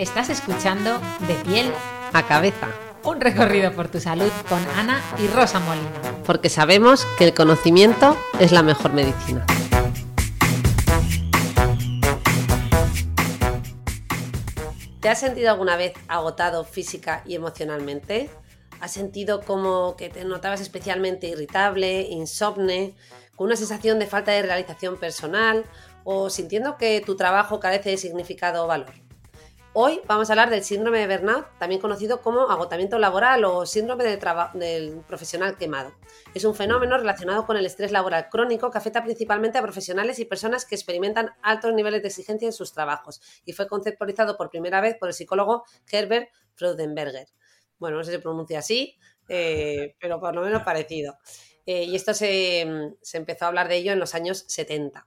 Estás escuchando De piel a cabeza, un recorrido por tu salud con Ana y Rosa Molina. porque sabemos que el conocimiento es la mejor medicina. ¿Te has sentido alguna vez agotado física y emocionalmente? ¿Has sentido como que te notabas especialmente irritable, insomne, con una sensación de falta de realización personal o sintiendo que tu trabajo carece de significado o valor? Hoy vamos a hablar del síndrome de burnout, también conocido como agotamiento laboral o síndrome del, profesional quemado. Es un fenómeno relacionado con el estrés laboral crónico que afecta principalmente a profesionales y personas que experimentan altos niveles de exigencia en sus trabajos y fue conceptualizado por primera vez por el psicólogo Herbert Freudenberger. Bueno, no sé si pronuncia así, eh, pero por lo menos parecido. Eh, y esto se, se empezó a hablar de ello en los años 70.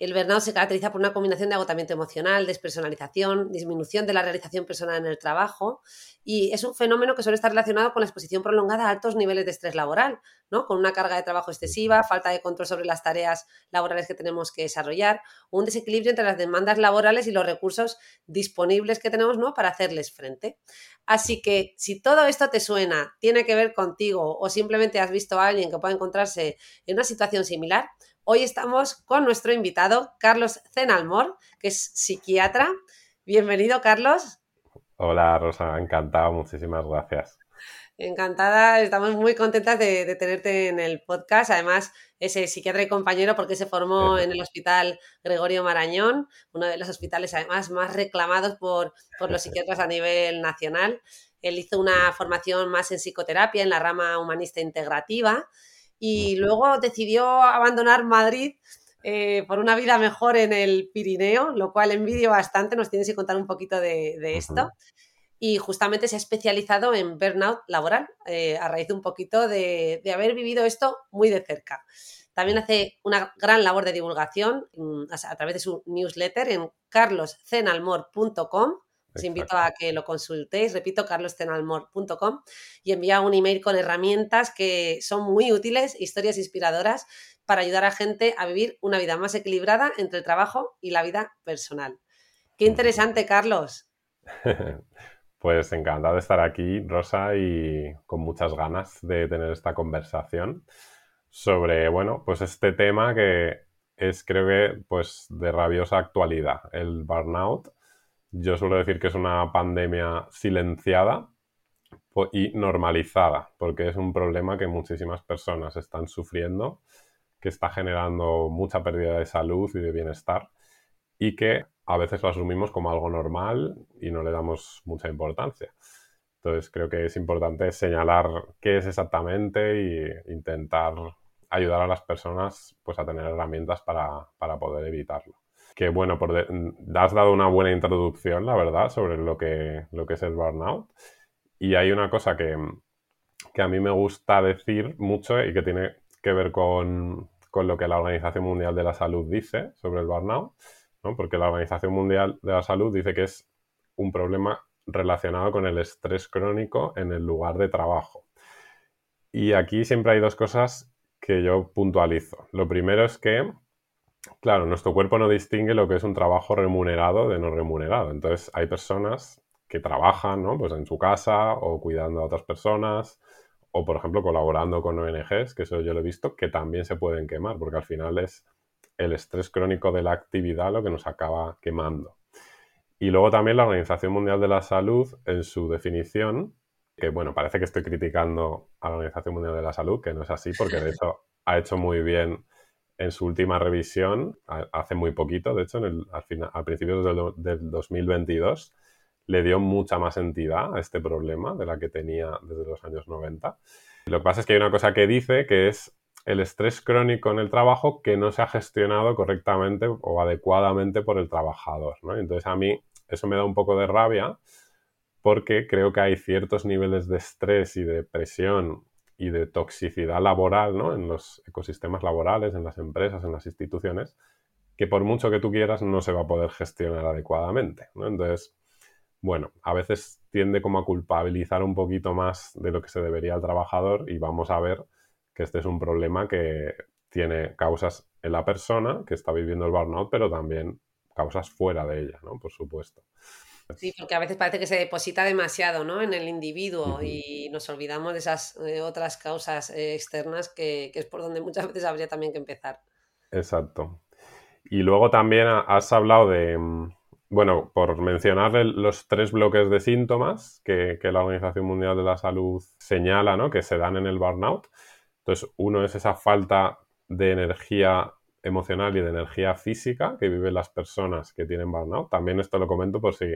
El burnout se caracteriza por una combinación de agotamiento emocional, despersonalización, disminución de la realización personal en el trabajo y es un fenómeno que suele estar relacionado con la exposición prolongada a altos niveles de estrés laboral, ¿no? Con una carga de trabajo excesiva, falta de control sobre las tareas laborales que tenemos que desarrollar, un desequilibrio entre las demandas laborales y los recursos disponibles que tenemos, ¿no? Para hacerles frente. Así que si todo esto te suena, tiene que ver contigo o simplemente has visto a alguien que pueda encontrarse en una situación similar, Hoy estamos con nuestro invitado, Carlos Zenalmor, que es psiquiatra. Bienvenido, Carlos. Hola Rosa, encantado, muchísimas gracias. Encantada, estamos muy contentas de, de tenerte en el podcast. Además, ese psiquiatra y compañero porque se formó en el Hospital Gregorio Marañón, uno de los hospitales además más reclamados por, por los psiquiatras a nivel nacional. Él hizo una formación más en psicoterapia, en la rama humanista integrativa, y luego decidió abandonar Madrid eh, por una vida mejor en el Pirineo, lo cual envidio bastante. Nos tienes que contar un poquito de, de esto. Y justamente se ha especializado en burnout laboral, eh, a raíz de un poquito de, de haber vivido esto muy de cerca. También hace una gran labor de divulgación mm, a, a través de su newsletter en carloscenalmor.com. Os invito a que lo consultéis, repito, carloscenalmor.com y envía un email con herramientas que son muy útiles, historias inspiradoras para ayudar a gente a vivir una vida más equilibrada entre el trabajo y la vida personal. Qué interesante, Carlos. Pues encantado de estar aquí, Rosa, y con muchas ganas de tener esta conversación sobre, bueno, pues este tema que es, creo que, pues de rabiosa actualidad, el burnout. Yo suelo decir que es una pandemia silenciada y normalizada, porque es un problema que muchísimas personas están sufriendo, que está generando mucha pérdida de salud y de bienestar, y que a veces lo asumimos como algo normal y no le damos mucha importancia. Entonces creo que es importante señalar qué es exactamente y intentar ayudar a las personas pues, a tener herramientas para, para poder evitarlo. Que bueno, por has dado una buena introducción, la verdad, sobre lo que, lo que es el burnout. Y hay una cosa que, que a mí me gusta decir mucho y que tiene que ver con, con lo que la Organización Mundial de la Salud dice sobre el burnout, ¿no? porque la Organización Mundial de la Salud dice que es un problema relacionado con el estrés crónico en el lugar de trabajo. Y aquí siempre hay dos cosas que yo puntualizo. Lo primero es que, claro, nuestro cuerpo no distingue lo que es un trabajo remunerado de no remunerado. Entonces hay personas que trabajan, ¿no? Pues en su casa o cuidando a otras personas o, por ejemplo, colaborando con ONGs, que eso yo lo he visto, que también se pueden quemar, porque al final es el estrés crónico de la actividad lo que nos acaba quemando. Y luego también la Organización Mundial de la Salud, en su definición, que bueno, parece que estoy criticando a la Organización Mundial de la Salud, que no es así, porque de hecho ha hecho muy bien en su última revisión, hace muy poquito, de hecho, en el, al, final, al principio del 2022, le dio mucha más entidad a este problema de la que tenía desde los años 90. Lo que pasa es que hay una cosa que dice que es el estrés crónico en el trabajo que no se ha gestionado correctamente o adecuadamente por el trabajador. ¿no? Entonces a mí eso me da un poco de rabia porque creo que hay ciertos niveles de estrés y de presión y de toxicidad laboral ¿no? en los ecosistemas laborales, en las empresas, en las instituciones, que por mucho que tú quieras no se va a poder gestionar adecuadamente. ¿no? Entonces, bueno, a veces tiende como a culpabilizar un poquito más de lo que se debería al trabajador y vamos a ver que este es un problema que tiene causas en la persona que está viviendo el burnout, pero también causas fuera de ella, ¿no? Por supuesto. Sí, porque a veces parece que se deposita demasiado ¿no? en el individuo y nos olvidamos de esas eh, otras causas eh, externas que, es por donde muchas veces habría también que empezar. Exacto. Y luego también has hablado de, mm, bueno, por mencionar los tres bloques de síntomas que, la Organización Mundial de la Salud señala, ¿no? Que se dan en el burnout. Entonces, uno es esa falta de energía emocional y de energía física que viven las personas que tienen burnout. También esto lo comento por si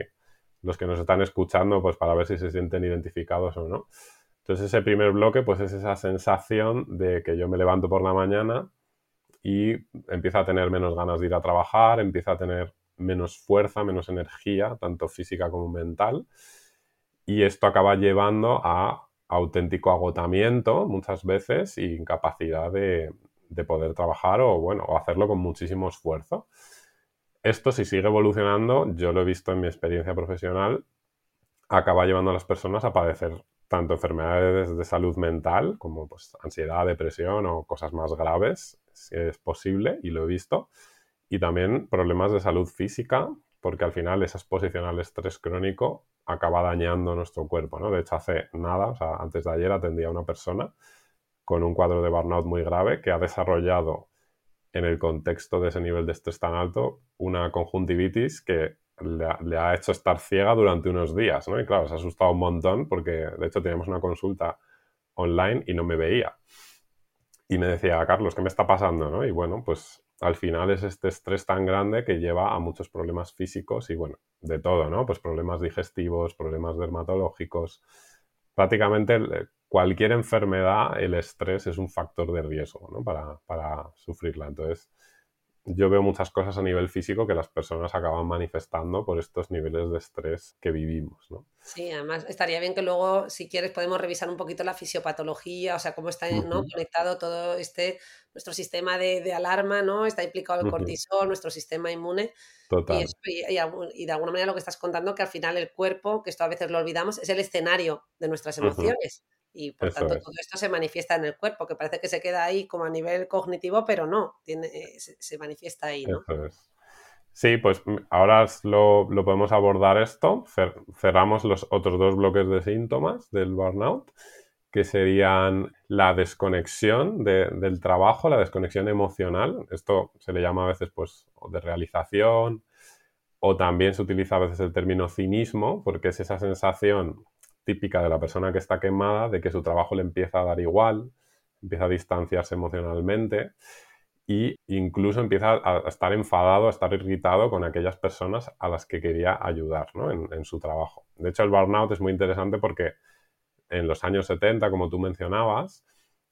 los que nos están escuchando, pues para ver si se sienten identificados o no. Entonces ese primer bloque, pues es esa sensación de que yo me levanto por la mañana y empiezo a tener menos ganas de ir a trabajar, empiezo a tener menos fuerza, menos energía, tanto física como mental. Y esto acaba llevando a auténtico agotamiento muchas veces e incapacidad de, de poder trabajar o, bueno, o hacerlo con muchísimo esfuerzo esto si sigue evolucionando, yo lo he visto en mi experiencia profesional, acaba llevando a las personas a padecer tanto enfermedades de salud mental como pues, ansiedad, depresión o cosas más graves, si es posible, y lo he visto, y también problemas de salud física, porque al final esa exposición al estrés crónico acaba dañando nuestro cuerpo, ¿no? De hecho, hace nada, o antes de ayer atendía a una persona con un cuadro de burnout muy grave que ha desarrollado en el contexto de ese nivel de estrés tan alto, una conjuntivitis que le ha, hecho estar ciega durante unos días, ¿no? Y claro, se ha asustado un montón porque, de hecho, teníamos una consulta online y no me veía. Y me decía, Carlos, ¿qué me está pasando? ¿no? Y bueno, pues al final es este estrés tan grande que lleva a muchos problemas físicos y bueno, de todo, ¿no? Pues problemas digestivos, problemas dermatológicos. Prácticamente cualquier enfermedad, el estrés es un factor de riesgo ¿no? para, para, sufrirla. Entonces, yo veo muchas cosas a nivel físico que las personas acaban manifestando por estos niveles de estrés que vivimos. ¿no? Sí, además estaría bien que luego, si quieres, podemos revisar un poquito la fisiopatología, o sea, cómo está ¿no? conectado todo este, nuestro sistema de, de alarma, ¿no? Está implicado el cortisol, nuestro sistema inmune. Total. Y, y, de alguna manera lo que estás contando, que al final el cuerpo, que esto a veces lo olvidamos, es el escenario de nuestras emociones y por tanto todo esto se manifiesta en el cuerpo, que parece que se queda ahí como a nivel cognitivo, pero no, tiene, se, manifiesta ahí, ¿no? Sí, pues mm, ahora lo, podemos abordar esto. Cerramos los otros dos bloques de síntomas del burnout, que serían la desconexión del trabajo, la desconexión emocional. Esto se le llama a veces pues de realización o también se utiliza a veces el término cinismo, porque es esa sensación típica de la persona que está quemada, de que su trabajo le empieza a dar igual, empieza a distanciarse emocionalmente e incluso empieza a estar enfadado, a estar irritado con aquellas personas a las que quería ayudar en, su trabajo. De hecho, el burnout es muy interesante porque en los años 70, como tú mencionabas,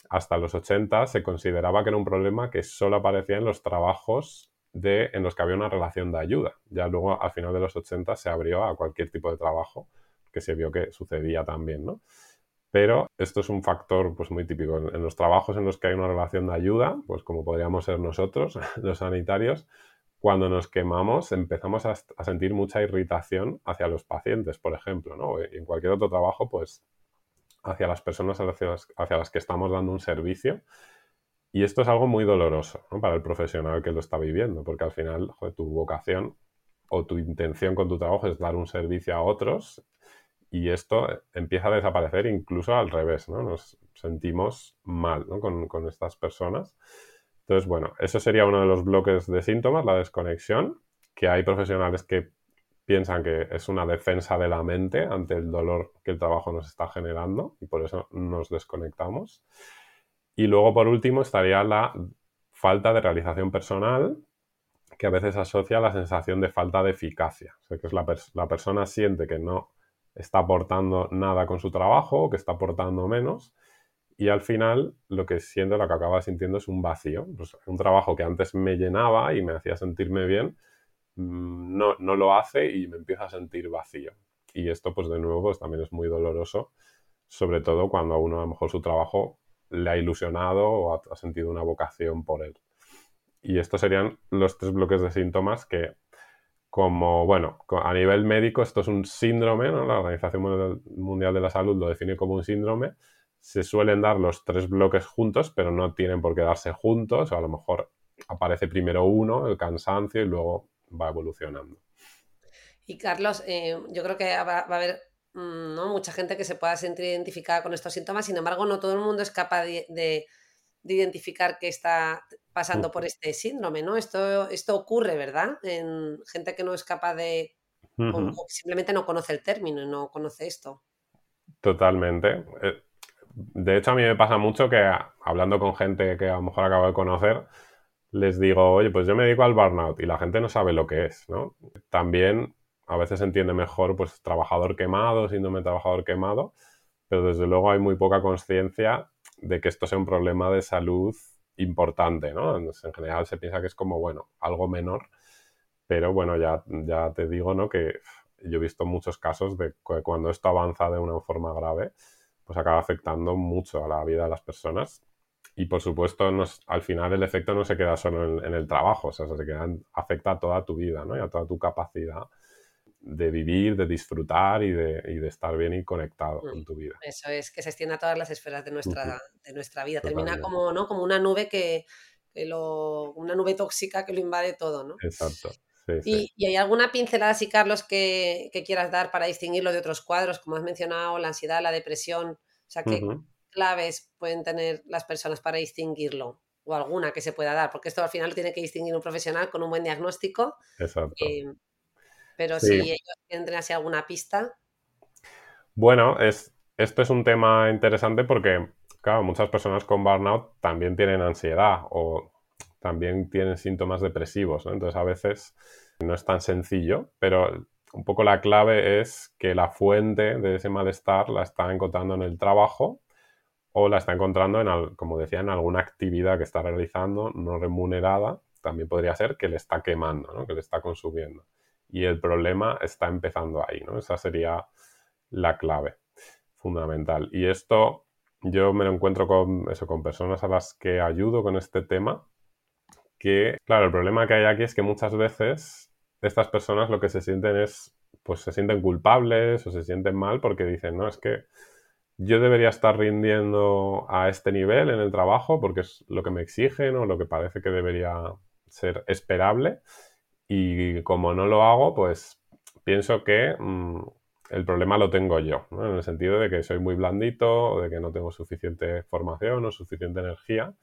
hasta los 80 se consideraba que era un problema que solo aparecía en los trabajos de, en los que había una relación de ayuda. Ya luego, al final de los 80, se abrió a cualquier tipo de trabajo que se vio que sucedía también, ¿no? Pero esto es un factor pues, muy típico. En, los trabajos en los que hay una relación de ayuda, pues como podríamos ser nosotros, los sanitarios, cuando nos quemamos empezamos a, sentir mucha irritación hacia los pacientes, por ejemplo, ¿no? En cualquier otro trabajo, pues hacia las personas hacia las, que estamos dando un servicio. Y esto es algo muy doloroso para el profesional que lo está viviendo, porque al final tu vocación o tu intención con tu trabajo es dar un servicio a otros y esto empieza a desaparecer incluso al revés, ¿no? Nos sentimos mal con, estas personas. Entonces, bueno, eso sería uno de los bloques de síntomas, la desconexión, que hay profesionales que piensan que es una defensa de la mente ante el dolor que el trabajo nos está generando y por eso nos desconectamos. Y luego, por último, estaría la falta de realización personal, que a veces asocia la sensación de falta de eficacia. O sea, que es la, la persona siente que no está aportando nada con su trabajo o que está aportando menos y al final lo que siento, lo que acaba sintiendo es un vacío. Pues un trabajo que antes me llenaba y me hacía sentirme bien, mm, no, no lo hace y me empieza a sentir vacío. Y esto, pues de nuevo, pues también es muy doloroso, sobre todo cuando a uno a lo mejor su trabajo le ha ilusionado o ha, sentido una vocación por él. Y estos serían los tres bloques de síntomas que, como, bueno, a nivel médico esto es un síndrome, ¿no? La Organización Mundial de la Salud lo define como un síndrome. Se suelen dar los tres bloques juntos, pero no tienen por qué darse juntos. O a lo mejor aparece primero uno, el cansancio, y luego va evolucionando. Y Carlos, eh, yo creo que va, a haber mm, ¿no? mucha gente que se pueda sentir identificada con estos síntomas, sin embargo, no todo el mundo es capaz de, identificar que está pasando por este síndrome, ¿no? Esto, esto ocurre, ¿verdad? En gente que no es capaz de, o, simplemente no conoce el término, no conoce esto. Totalmente. Eh, de hecho, a mí me pasa mucho que hablando con gente que a lo mejor acabo de conocer, les digo, oye, pues yo me dedico al burnout y la gente no sabe lo que es, ¿no? También a veces se entiende mejor pues trabajador quemado, síndrome de trabajador quemado, pero desde luego hay muy poca conciencia de que esto sea un problema de salud importante, ¿no? en general se piensa que es como, bueno, algo menor, pero bueno, ya, ya te digo, ¿no? Que yo he visto muchos casos de que cuando esto avanza de una forma grave, pues acaba afectando mucho a la vida de las personas. Y por supuesto, al final el efecto no se queda solo en, el trabajo, o sea, se queda, afecta a toda tu vida, ¿no? Y a toda tu capacidad de vivir, de disfrutar y de, y de estar bien y conectado con mm, tu vida. Eso es, que se extiende a todas las esferas de nuestra, de nuestra vida. Termina como, ¿no? como una nube que, lo, una nube tóxica que lo invade todo, ¿no? Exacto. Sí, y, hay alguna pincelada, sí, Carlos, que, que, quieras dar para distinguirlo de otros cuadros, como has mencionado, la ansiedad, la depresión? O sea, ¿qué claves pueden tener las personas para distinguirlo? O alguna que se pueda dar, porque esto al final tiene que distinguir un profesional con un buen diagnóstico. Exacto. Eh, pero si ellos tienen así alguna pista. Bueno, es, esto es un tema interesante porque, claro, muchas personas con burnout también tienen ansiedad o también tienen síntomas depresivos, Entonces a veces no es tan sencillo, pero un poco la clave es que la fuente de ese malestar la está encontrando en el trabajo o la está encontrando, en, como decía, en alguna actividad que está realizando no remunerada. También podría ser que le está quemando, que le está consumiendo y el problema está empezando ahí, ¿no? Esa sería la clave fundamental. Y esto yo me lo encuentro con eso, con personas a las que ayudo con este tema, que, claro, el problema que hay aquí es que muchas veces estas personas lo que se sienten es, pues se sienten culpables o se sienten mal porque dicen, no, es que yo debería estar rindiendo a este nivel en el trabajo porque es lo que me exigen o lo que parece que debería ser esperable y como no lo hago, pues pienso que mm, el problema lo tengo yo, en el sentido de que soy muy blandito, de que no tengo suficiente formación o suficiente energía.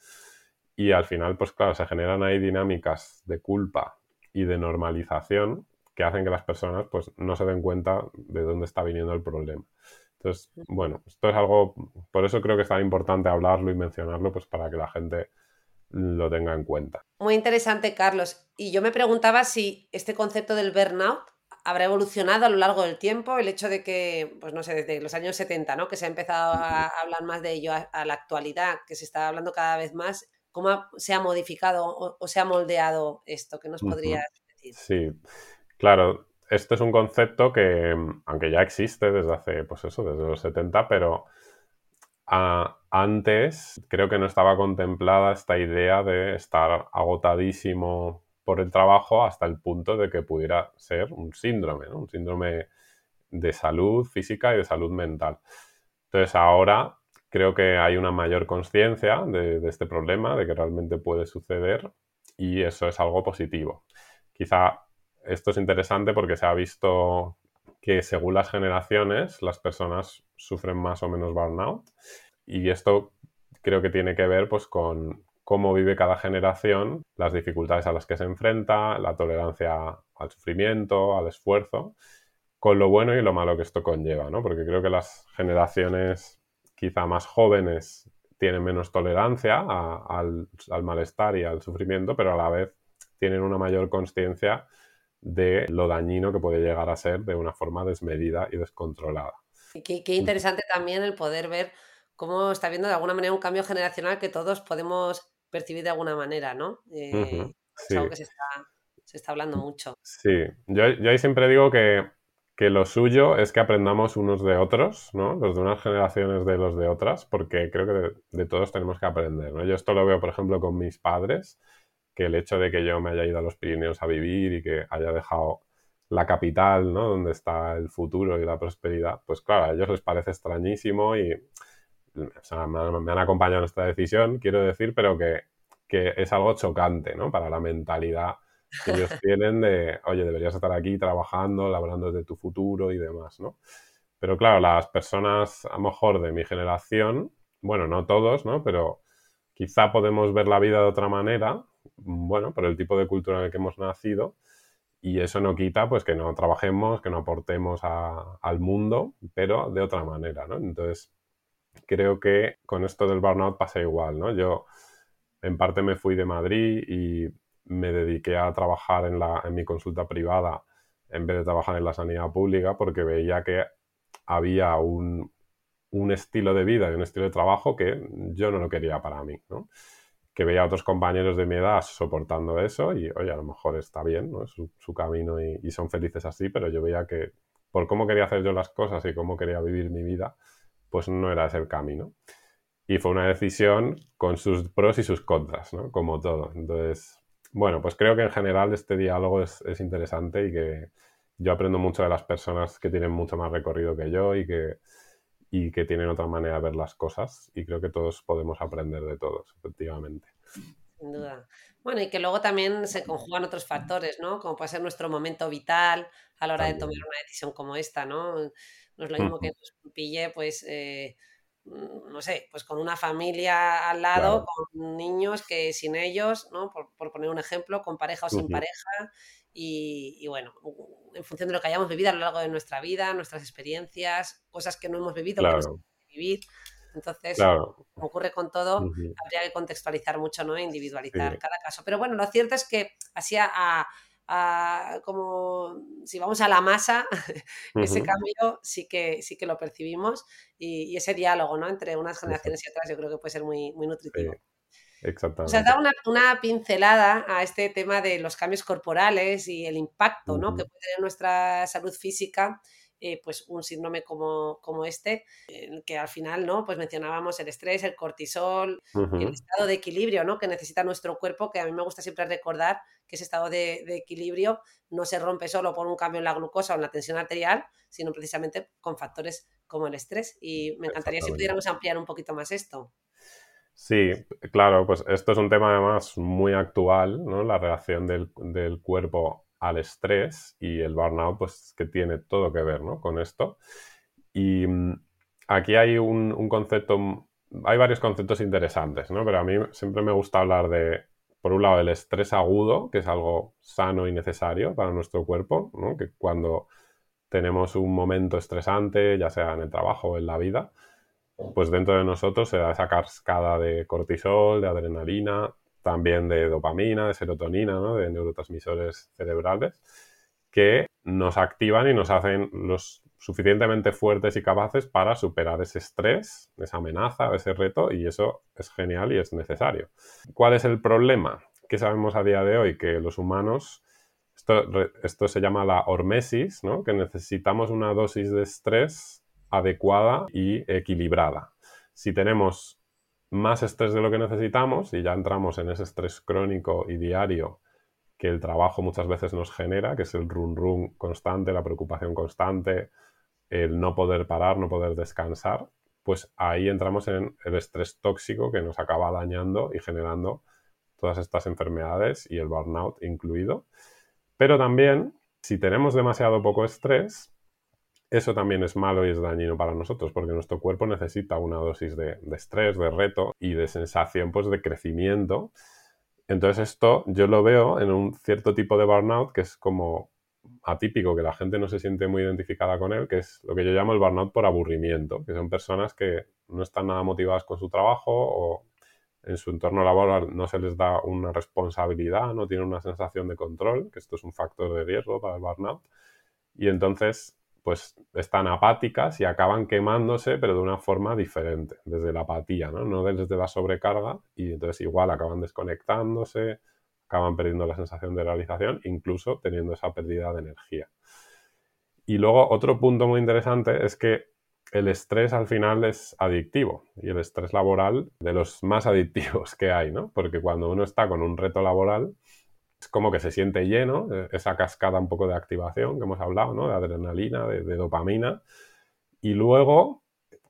Y al final, pues claro, se generan ahí dinámicas de culpa y de normalización que hacen que las personas pues no se den cuenta de dónde está viniendo el problema. Entonces, bueno, esto es algo, por eso creo que es tan importante hablarlo y mencionarlo, pues para que la gente lo tenga en cuenta. Muy interesante, Carlos. Y yo me preguntaba si este concepto del burnout habrá evolucionado a lo largo del tiempo, el hecho de que, pues no sé, desde los años 70, ¿no? Que se ha empezado a hablar más de ello a, la actualidad, que se está hablando cada vez más, ¿cómo se ha modificado o, se ha moldeado esto? ¿Qué nos podrías decir? Sí, claro, este es un concepto que, aunque ya existe desde hace, pues eso, desde los 70, pero antes creo que no estaba contemplada esta idea de estar agotadísimo por el trabajo hasta el punto de que pudiera ser un síndrome, un síndrome de salud física y de salud mental. Entonces ahora creo que hay una mayor conciencia de, este problema, de que realmente puede suceder y eso es algo positivo. Quizá esto es interesante porque se ha visto que según las generaciones las personas sufren más o menos burnout y esto creo que tiene que ver pues con cómo vive cada generación, las dificultades a las que se enfrenta, la tolerancia al sufrimiento, al esfuerzo, con lo bueno y lo malo que esto conlleva, ¿no? Porque creo que las generaciones quizá más jóvenes tienen menos tolerancia al, al malestar y al sufrimiento, pero a la vez tienen una mayor conciencia de lo dañino que puede llegar a ser de una forma desmedida y descontrolada. Qué, qué interesante también el poder ver cómo está habiendo de alguna manera un cambio generacional que todos podemos percibir de alguna manera, ¿no? Eh, es algo que se está, hablando mucho. Sí, yo, ahí siempre digo que, lo suyo es que aprendamos unos de otros, ¿no? Los de unas generaciones de los de otras, porque creo que de, todos tenemos que aprender, ¿no? Yo esto lo veo, por ejemplo, con mis padres, que el hecho de que yo me haya ido a los Pirineos a vivir y que haya dejado la capital, ¿no? Donde está el futuro y la prosperidad, pues claro, a ellos les parece extrañísimo y me, han acompañado en esta decisión, quiero decir, pero que, es algo chocante, ¿no? Para la mentalidad que ellos tienen de, oye, deberías estar aquí trabajando, hablando de tu futuro y demás, ¿no? Pero claro, las personas a lo mejor de mi generación, bueno, no todos, ¿no? Pero quizá podemos ver la vida de otra manera, bueno, por el tipo de cultura en el que hemos nacido, y eso no quita pues que no trabajemos, que no aportemos al mundo, pero de otra manera, ¿no? Entonces, creo que con esto del burnout pasa igual, ¿no? Yo en parte me fui de Madrid y me dediqué a trabajar en, la, en mi consulta privada en vez de trabajar en la sanidad pública porque veía que había un, un estilo de vida y un estilo de trabajo que yo no lo quería para mí, ¿no? Que veía a otros compañeros de mi edad soportando eso y, oye, a lo mejor está bien, su, camino y, y, son felices así, pero yo veía que por cómo quería hacer yo las cosas y cómo quería vivir mi vida, pues no era ese el camino. Y fue una decisión con sus pros y sus contras, ¿no? Como todo. Entonces, bueno, pues creo que en general este diálogo es, interesante y que yo aprendo mucho de las personas que tienen mucho más recorrido que yo y que, y que tienen otra manera de ver las cosas. Y creo que todos podemos aprender de todos, efectivamente. Sin duda. Bueno, y que luego también se conjugan otros factores, ¿no? Como puede ser nuestro momento vital a la hora de tomar una decisión como esta, ¿no? No es lo mismo que nos pille, pues, eh, mm, no sé, pues con una familia al lado, con niños que sin ellos, ¿no? Por, poner un ejemplo, con pareja o sin pareja. Y, bueno, en función de lo que hayamos vivido a lo largo de nuestra vida, nuestras experiencias, cosas que no hemos vivido, que no vivir. Entonces, como ocurre con todo, habría que contextualizar mucho, ¿no? Individualizar cada caso. Pero bueno, lo cierto es que así a, como si vamos a la masa, ese cambio sí que, sí que lo percibimos y, ese diálogo ¿no? entre unas generaciones y otras yo creo que puede ser muy, muy nutritivo. Exactamente. O sea, da una, una, pincelada a este tema de los cambios corporales y el impacto ¿no? que puede tener nuestra salud física eh, pues un síndrome como, como este, que al final, ¿no? Pues mencionábamos el estrés, el cortisol, el estado de equilibrio, ¿no? Que necesita nuestro cuerpo, que a mí me gusta siempre recordar que ese estado de, equilibrio no se rompe solo por un cambio en la glucosa o en la tensión arterial, sino precisamente con factores como el estrés. Y me encantaría si pudiéramos ampliar un poquito más esto. Sí, claro, pues esto es un tema además muy actual, ¿no? La reacción del, del cuerpo al estrés y el burnout, pues que tiene todo que ver ¿no? con esto. Y mm, aquí hay un, concepto, hay varios conceptos interesantes, ¿no? pero a mí siempre me gusta hablar de, por un lado, el estrés agudo, que es algo sano y necesario para nuestro cuerpo, ¿no? que cuando tenemos un momento estresante, ya sea en el trabajo o en la vida, pues dentro de nosotros se da esa cascada de cortisol, de adrenalina, también de dopamina, de serotonina, ¿no? de neurotransmisores cerebrales, que nos activan y nos hacen los suficientemente fuertes y capaces para superar ese estrés, esa amenaza, ese reto, y eso es genial y es necesario. ¿Cuál es el problema? Que sabemos a día de hoy que los humanos, esto, esto se llama la hormesis, ¿no? que necesitamos una dosis de estrés adecuada y equilibrada. Si tenemos más estrés de lo que necesitamos y ya entramos en ese estrés crónico y diario que el trabajo muchas veces nos genera, que es el run run constante, la preocupación constante, el no poder parar, no poder descansar, pues ahí entramos en el estrés tóxico que nos acaba dañando y generando todas estas enfermedades y el burnout incluido. Pero también, si tenemos demasiado poco estrés, eso también es malo y es dañino para nosotros porque nuestro cuerpo necesita una dosis de, estrés, de reto y de sensación pues, de crecimiento. Entonces esto yo lo veo en un cierto tipo de burnout que es como atípico, que la gente no se siente muy identificada con él, que es lo que yo llamo el burnout por aburrimiento, que son personas que no están nada motivadas con su trabajo o en su entorno laboral no se les da una responsabilidad, no tienen una sensación de control, que esto es un factor de riesgo para el burnout. Y entonces pues están apáticas y acaban quemándose, pero de una forma diferente, desde la apatía, ¿no? No desde la sobrecarga, y entonces igual acaban desconectándose, acaban perdiendo la sensación de realización, incluso teniendo esa pérdida de energía. Y luego otro punto muy interesante es que el estrés al final es adictivo y el estrés laboral de los más adictivos que hay, ¿no? Porque cuando uno está con un reto laboral, como que se siente lleno, eh, esa cascada un poco de activación que hemos hablado, ¿no? De adrenalina, de, dopamina. Y luego,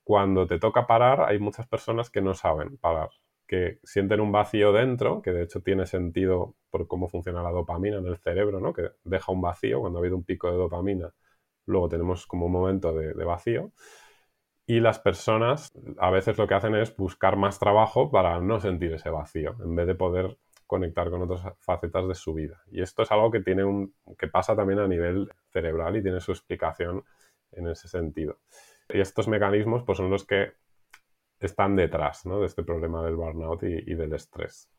cuando te toca parar, hay muchas personas que no saben parar, que sienten un vacío dentro, que de hecho tiene sentido por cómo funciona la dopamina en el cerebro, ¿no? Que deja un vacío cuando ha habido un pico de dopamina. Luego tenemos como un momento de vacío. Y las personas a veces lo que hacen es buscar más trabajo para no sentir ese vacío, en vez de poder conectar con otras facetas de su vida. Y esto es algo que, tiene un, que pasa también a nivel cerebral y tiene su explicación en ese sentido. Y estos mecanismos pues, son los que están detrás de este problema del burnout y del estrés.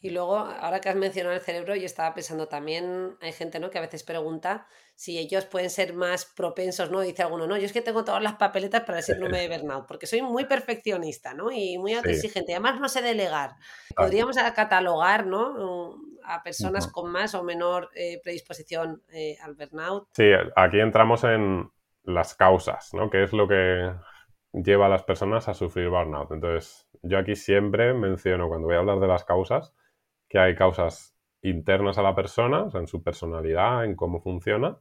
Y luego, ahora que has mencionado el cerebro, yo estaba pensando también, hay gente ¿no? que a veces pregunta si ellos pueden ser más propensos, ¿no? Dice alguno, no, yo es que tengo todas las papeletas para el síndrome de burnout, porque soy muy perfeccionista, ¿no? Y muy autoexigente, además no sé delegar. Podríamos catalogar, ¿no? A personas con más o menor eh, predisposición eh, al burnout. Sí, aquí entramos en las causas, ¿no? ¿Qué es lo que lleva a las personas a sufrir burnout? Entonces, yo aquí siempre menciono, cuando voy a hablar de las causas, que hay causas internas a la persona, o sea, en su personalidad, en cómo funciona,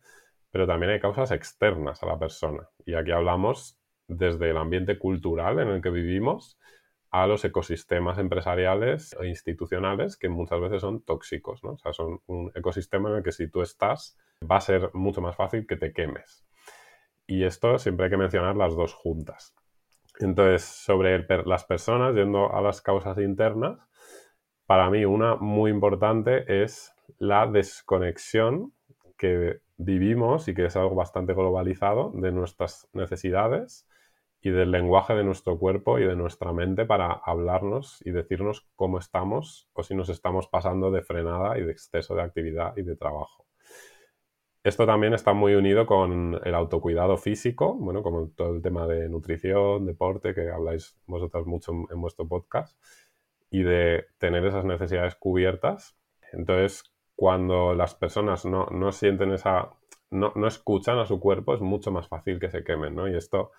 pero también hay causas externas a la persona. Y aquí hablamos desde el ambiente cultural en el que vivimos a los ecosistemas empresariales e institucionales que muchas veces son tóxicos, ¿no? O sea, son un ecosistema en el que si tú estás va a ser mucho más fácil que te quemes. Y esto siempre hay que mencionar las dos juntas. Entonces, sobre las personas, yendo a las causas internas, para mí una muy importante es la desconexión que vivimos y que es algo bastante globalizado de nuestras necesidades y del lenguaje de nuestro cuerpo y de nuestra mente para hablarnos y decirnos cómo estamos o si nos estamos pasando de frenada y de exceso de actividad y de trabajo. Esto también está muy unido con el autocuidado físico, bueno, como todo el tema de nutrición, deporte, que habláis vosotras mucho en, vuestro podcast, y de tener esas necesidades cubiertas. Entonces, cuando las personas no, sienten esa, no, no, escuchan a su cuerpo, es mucho más fácil que se quemen, ¿no? Y esto,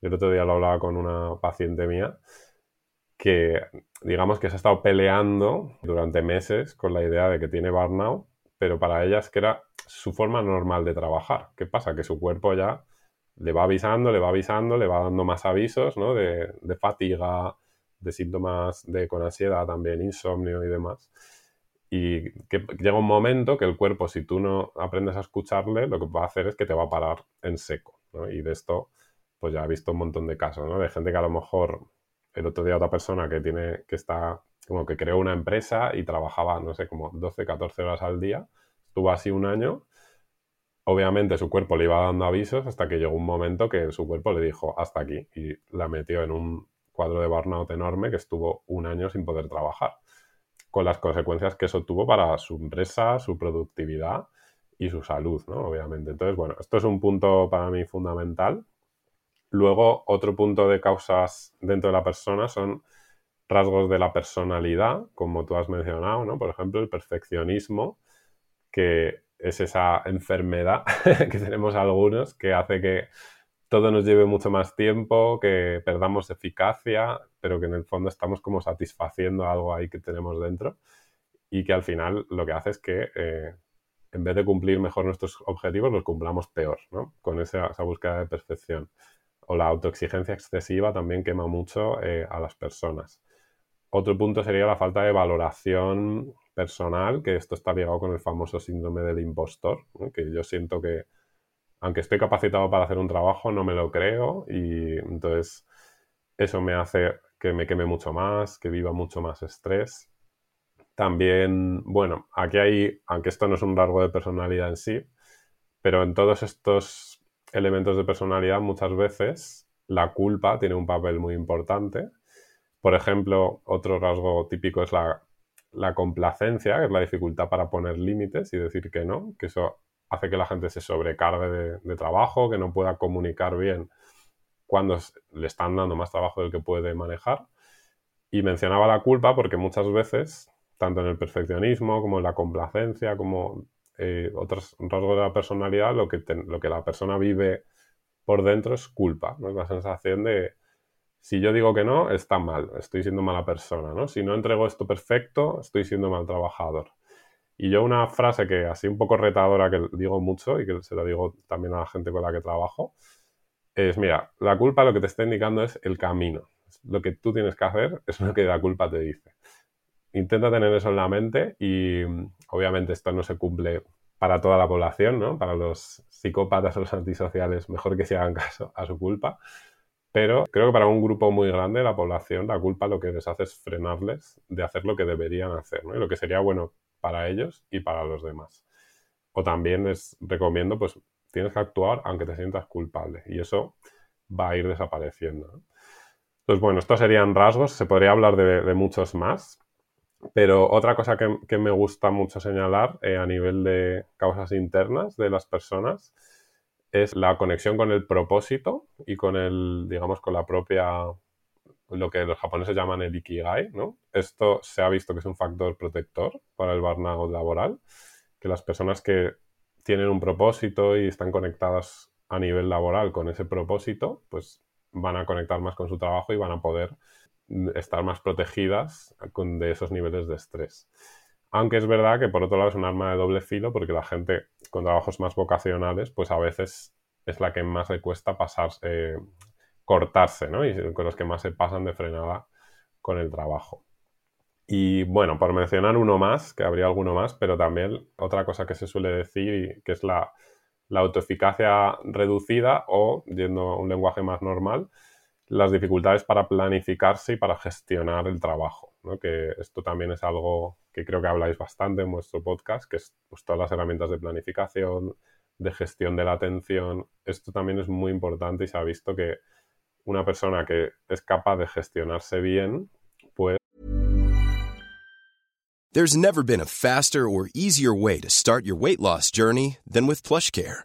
yo el otro día lo hablaba con una paciente mía, que digamos que se ha estado peleando durante meses con la idea de que tiene burnout, pero para ella es que era su forma normal de trabajar. ¿Qué pasa? Que su cuerpo ya le va avisando, le va avisando, le va dando más avisos, ¿no? De, fatiga, de síntomas de con ansiedad también, insomnio y demás. Y que llega un momento que el cuerpo, si tú no aprendes a escucharle, lo que va a hacer es que te va a parar en seco, Y de esto, pues ya he visto un montón de casos, ¿no? De gente que a lo mejor el otro día otra persona que tiene, que está, como que creó una empresa y trabajaba, no sé, como 12, 14 horas al día, Estuvo así un año. Obviamente su cuerpo le iba dando avisos hasta que llegó un momento que su cuerpo le dijo hasta aquí y la metió en un cuadro de burnout enorme que estuvo un año sin poder trabajar, con las consecuencias que eso tuvo para su empresa, su productividad y su salud, ¿no? Obviamente. Entonces, bueno, esto es un punto para mí fundamental. Luego, otro punto de causas dentro de la persona son rasgos de la personalidad, como tú has mencionado, ¿no? Por ejemplo, el perfeccionismo que es esa enfermedad que tenemos algunos que hace que todo nos lleve mucho más tiempo, que perdamos eficacia, pero que en el fondo estamos como satisfaciendo algo ahí que tenemos dentro y que al final lo que hace es que eh, en vez de cumplir mejor nuestros objetivos, los cumplamos peor, ¿no? Con esa, búsqueda de perfección. O la autoexigencia excesiva también quema mucho eh, a las personas. Otro punto sería la falta de valoración personal, que esto está ligado con el famoso síndrome del impostor, que yo siento que, aunque estoy capacitado para hacer un trabajo, no me lo creo y entonces eso me hace que me queme mucho más, que viva mucho más estrés. También, bueno, aquí hay, aunque esto no es un rasgo de personalidad en sí, pero en todos estos elementos de personalidad muchas veces la culpa tiene un papel muy importante. Por ejemplo, otro rasgo típico es la la complacencia, que es la dificultad para poner límites y decir que no, que eso hace que la gente se sobrecargue de, trabajo, que no pueda comunicar bien cuando le están dando más trabajo del que puede manejar. Y mencionaba la culpa porque muchas veces, tanto en el perfeccionismo como en la complacencia, como eh, otros rasgos de la personalidad, lo que, lo que la persona vive por dentro es culpa, ¿no? Es la sensación de, si yo digo que no, está mal, estoy siendo mala persona, ¿no? Si no entrego esto perfecto, estoy siendo mal trabajador. Y yo una frase que así un poco retadora que digo mucho y que se la digo también a la gente con la que trabajo, es, mira, la culpa lo que te está indicando es el camino. Lo que tú tienes que hacer es lo que la culpa te dice. Intenta tener eso en la mente y obviamente esto no se cumple para toda la población, ¿no? Para los psicópatas o los antisociales, mejor que se hagan caso a su culpa. Pero creo que para un grupo muy grande de la población, la culpa lo que les hace es frenarles de hacer lo que deberían hacer, ¿no? Y lo que sería bueno para ellos y para los demás. O también les recomiendo, pues tienes que actuar aunque te sientas culpable y eso va a ir desapareciendo. Entonces, bueno, estos serían rasgos, se podría hablar de, muchos más, pero otra cosa que, me gusta mucho señalar eh, a nivel de causas internas de las personas es la conexión con el propósito y con el, digamos, con la propia lo que los japoneses llaman el ikigai, ¿no? Esto se ha visto que es un factor protector para el burnout laboral, que las personas que tienen un propósito y están conectadas a nivel laboral con ese propósito, pues van a conectar más con su trabajo y van a poder estar más protegidas de esos niveles de estrés. Aunque es verdad que por otro lado es un arma de doble filo porque la gente con trabajos más vocacionales, pues a veces es la que más le cuesta pasar, eh, cortarse, ¿no? Y con los que más se pasan de frenada con el trabajo. Y bueno, por mencionar uno más, que habría alguno más, pero también otra cosa que se suele decir, que es la, autoeficacia reducida o, yendo a un lenguaje más normal, las dificultades para planificarse y para gestionar el trabajo. ¿no? Que esto también es algo que creo que habláis bastante en vuestro podcast, que es pues, todas las herramientas de planificación, de gestión de la atención. Esto también es muy importante y se ha visto que una persona que es capaz de gestionarse bien, pues. There's never been a faster or easier way to start your weight loss journey than with PlushCare.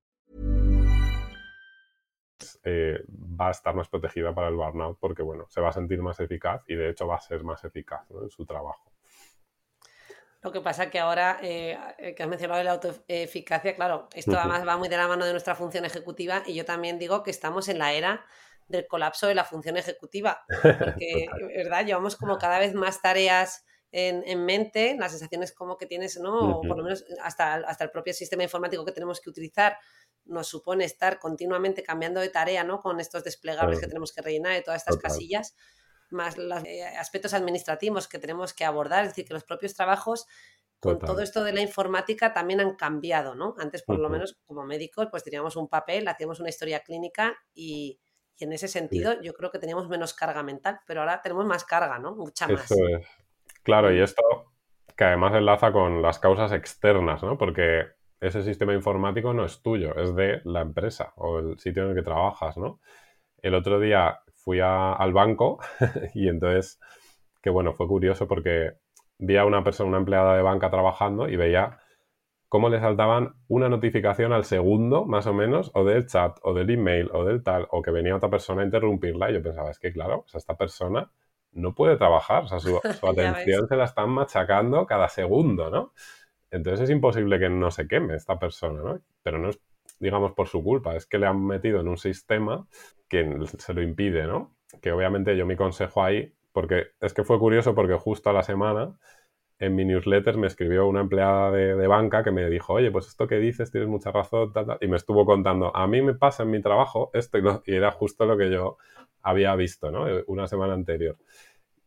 Eh, va a estar más protegida para el burnout porque bueno, se va a sentir más eficaz y de hecho va a ser más eficaz ¿no? en su trabajo. Lo que pasa que ahora eh, que has mencionado la autoeficacia, claro, esto además va muy de la mano de nuestra función ejecutiva y yo también digo que estamos en la era del colapso de la función ejecutiva. Porque, ¿verdad? Llevamos como cada vez más tareas en, mente, las sensaciones como que tienes, ¿no? O por lo menos hasta, hasta el propio sistema informático que tenemos que utilizar nos supone estar continuamente cambiando de tarea, ¿no? Con estos desplegables que tenemos que rellenar de todas estas casillas, más los eh, aspectos administrativos que tenemos que abordar, es decir, que los propios trabajos con todo esto de la informática también han cambiado, ¿no? Antes, por lo menos, como médicos, pues teníamos un papel, hacíamos una historia clínica y, y en ese sentido yo creo que teníamos menos carga mental, pero ahora tenemos más carga, ¿no? Mucha más. Eso es. Claro, y esto que además enlaza con las causas externas, ¿no? Porque ese sistema informático no es tuyo, es de la empresa o el sitio en el que trabajas, ¿no? El otro día fui al banco y entonces, que bueno, fue curioso porque vi a una persona, una empleada de banca trabajando y veía cómo le saltaban una notificación al segundo, más o menos, o del chat, o del email, o del tal, o que venía otra persona a interrumpirla. Y yo pensaba, es que claro, esta persona no puede trabajar, o sea, su, atención se la están machacando cada segundo, ¿no? Entonces es imposible que no se queme esta persona, ¿no? Pero no es, digamos, por su culpa, es que le han metido en un sistema que se lo impide, ¿no? Que obviamente yo mi consejo ahí, porque es que fue curioso porque justo a la semana en mi newsletter me escribió una empleada de, banca que me dijo, oye, pues esto que dices tienes mucha razón, y me estuvo contando, a mí me pasa en mi trabajo esto y, y era justo lo que yo había visto, ¿no? Una semana anterior.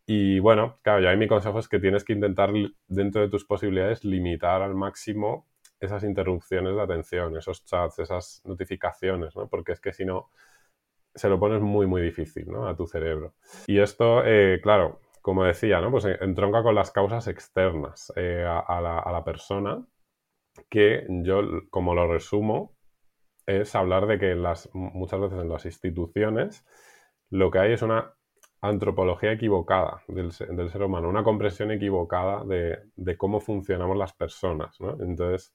Y bueno, claro, yo ahí mi consejo es que tienes que intentar, dentro de tus posibilidades, limitar al máximo esas interrupciones de atención, esos chats, esas notificaciones, ¿no? Porque es que si no, se lo pones muy, muy difícil, ¿no? A tu cerebro. Y esto, eh, claro, como decía, ¿no? Pues entronca con las causas externas eh, a, la, a, la, persona, que yo, como lo resumo, es hablar de que las, muchas veces en las instituciones lo que hay es una antropología equivocada del, ser humano, una comprensión equivocada de, cómo funcionamos las personas. ¿no? Entonces,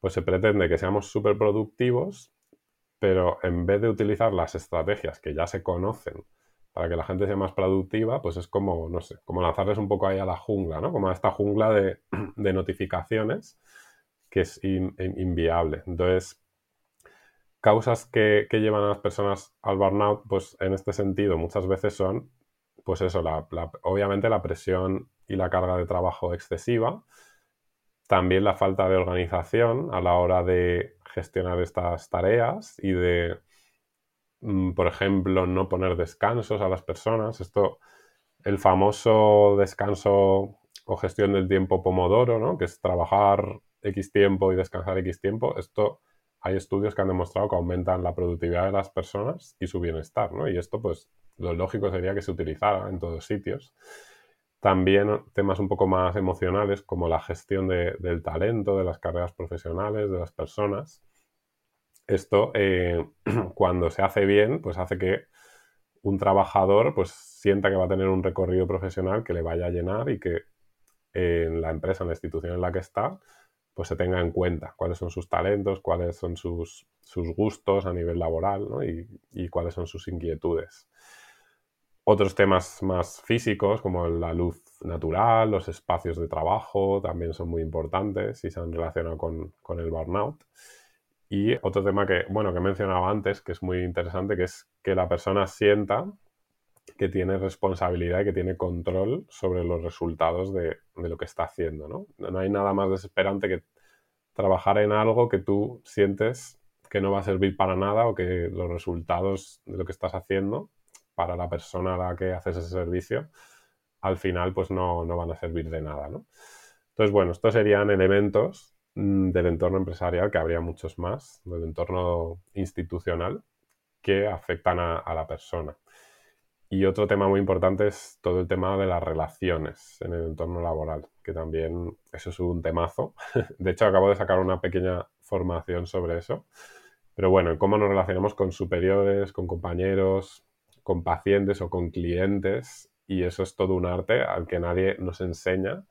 pues se pretende que seamos súper productivos, pero en vez de utilizar las estrategias que ya se conocen para que la gente sea más productiva, pues es como, no sé, como lanzarles un poco ahí a la jungla, ¿no? Como a esta jungla de, notificaciones que es inviable. Entonces, causas que, que, llevan a las personas al burnout, pues en este sentido muchas veces son pues eso, obviamente la presión y la carga de trabajo excesiva, también la falta de organización a la hora de gestionar estas tareas y de, mm, por ejemplo, no poner descansos a las personas. Esto, el famoso descanso o gestión del tiempo pomodoro, ¿no? que es trabajar X tiempo y descansar X tiempo, esto hay estudios que han demostrado que aumentan la productividad de las personas y su bienestar, ¿no? Y esto, pues, lo lógico sería que se utilizara en todos sitios. También temas un poco más emocionales como la gestión del talento, de las carreras profesionales, de las personas. Esto, eh, cuando se hace bien, pues hace que un trabajador pues sienta que va a tener un recorrido profesional que le vaya a llenar y que en la empresa, en la institución en la que está, pues se tenga en cuenta cuáles son sus talentos, cuáles son sus, gustos a nivel laboral y, cuáles son sus inquietudes. Otros temas más físicos, como la luz natural, los espacios de trabajo, también son muy importantes y se han relacionado con, el burnout. Y otro tema que, bueno, que mencionaba antes, que es muy interesante, que es que la persona sienta que tiene responsabilidad y que tiene control sobre los resultados de, lo que está haciendo, ¿no? No hay nada más desesperante que trabajar en algo que tú sientes que no va a servir para nada o que los resultados de lo que estás haciendo para la persona a la que haces ese servicio al final pues no, no van a servir de nada, ¿no? Entonces, bueno, estos serían elementos mm, del entorno empresarial, que habría muchos más, del entorno institucional, que afectan a la persona. Y otro tema muy importante es todo el tema de las relaciones en el entorno laboral, que también eso es un temazo. De hecho, acabo de sacar una pequeña formación sobre eso. Pero bueno, cómo nos relacionamos con superiores, con compañeros, con pacientes o con clientes. Y eso es todo un arte al que nadie nos enseña.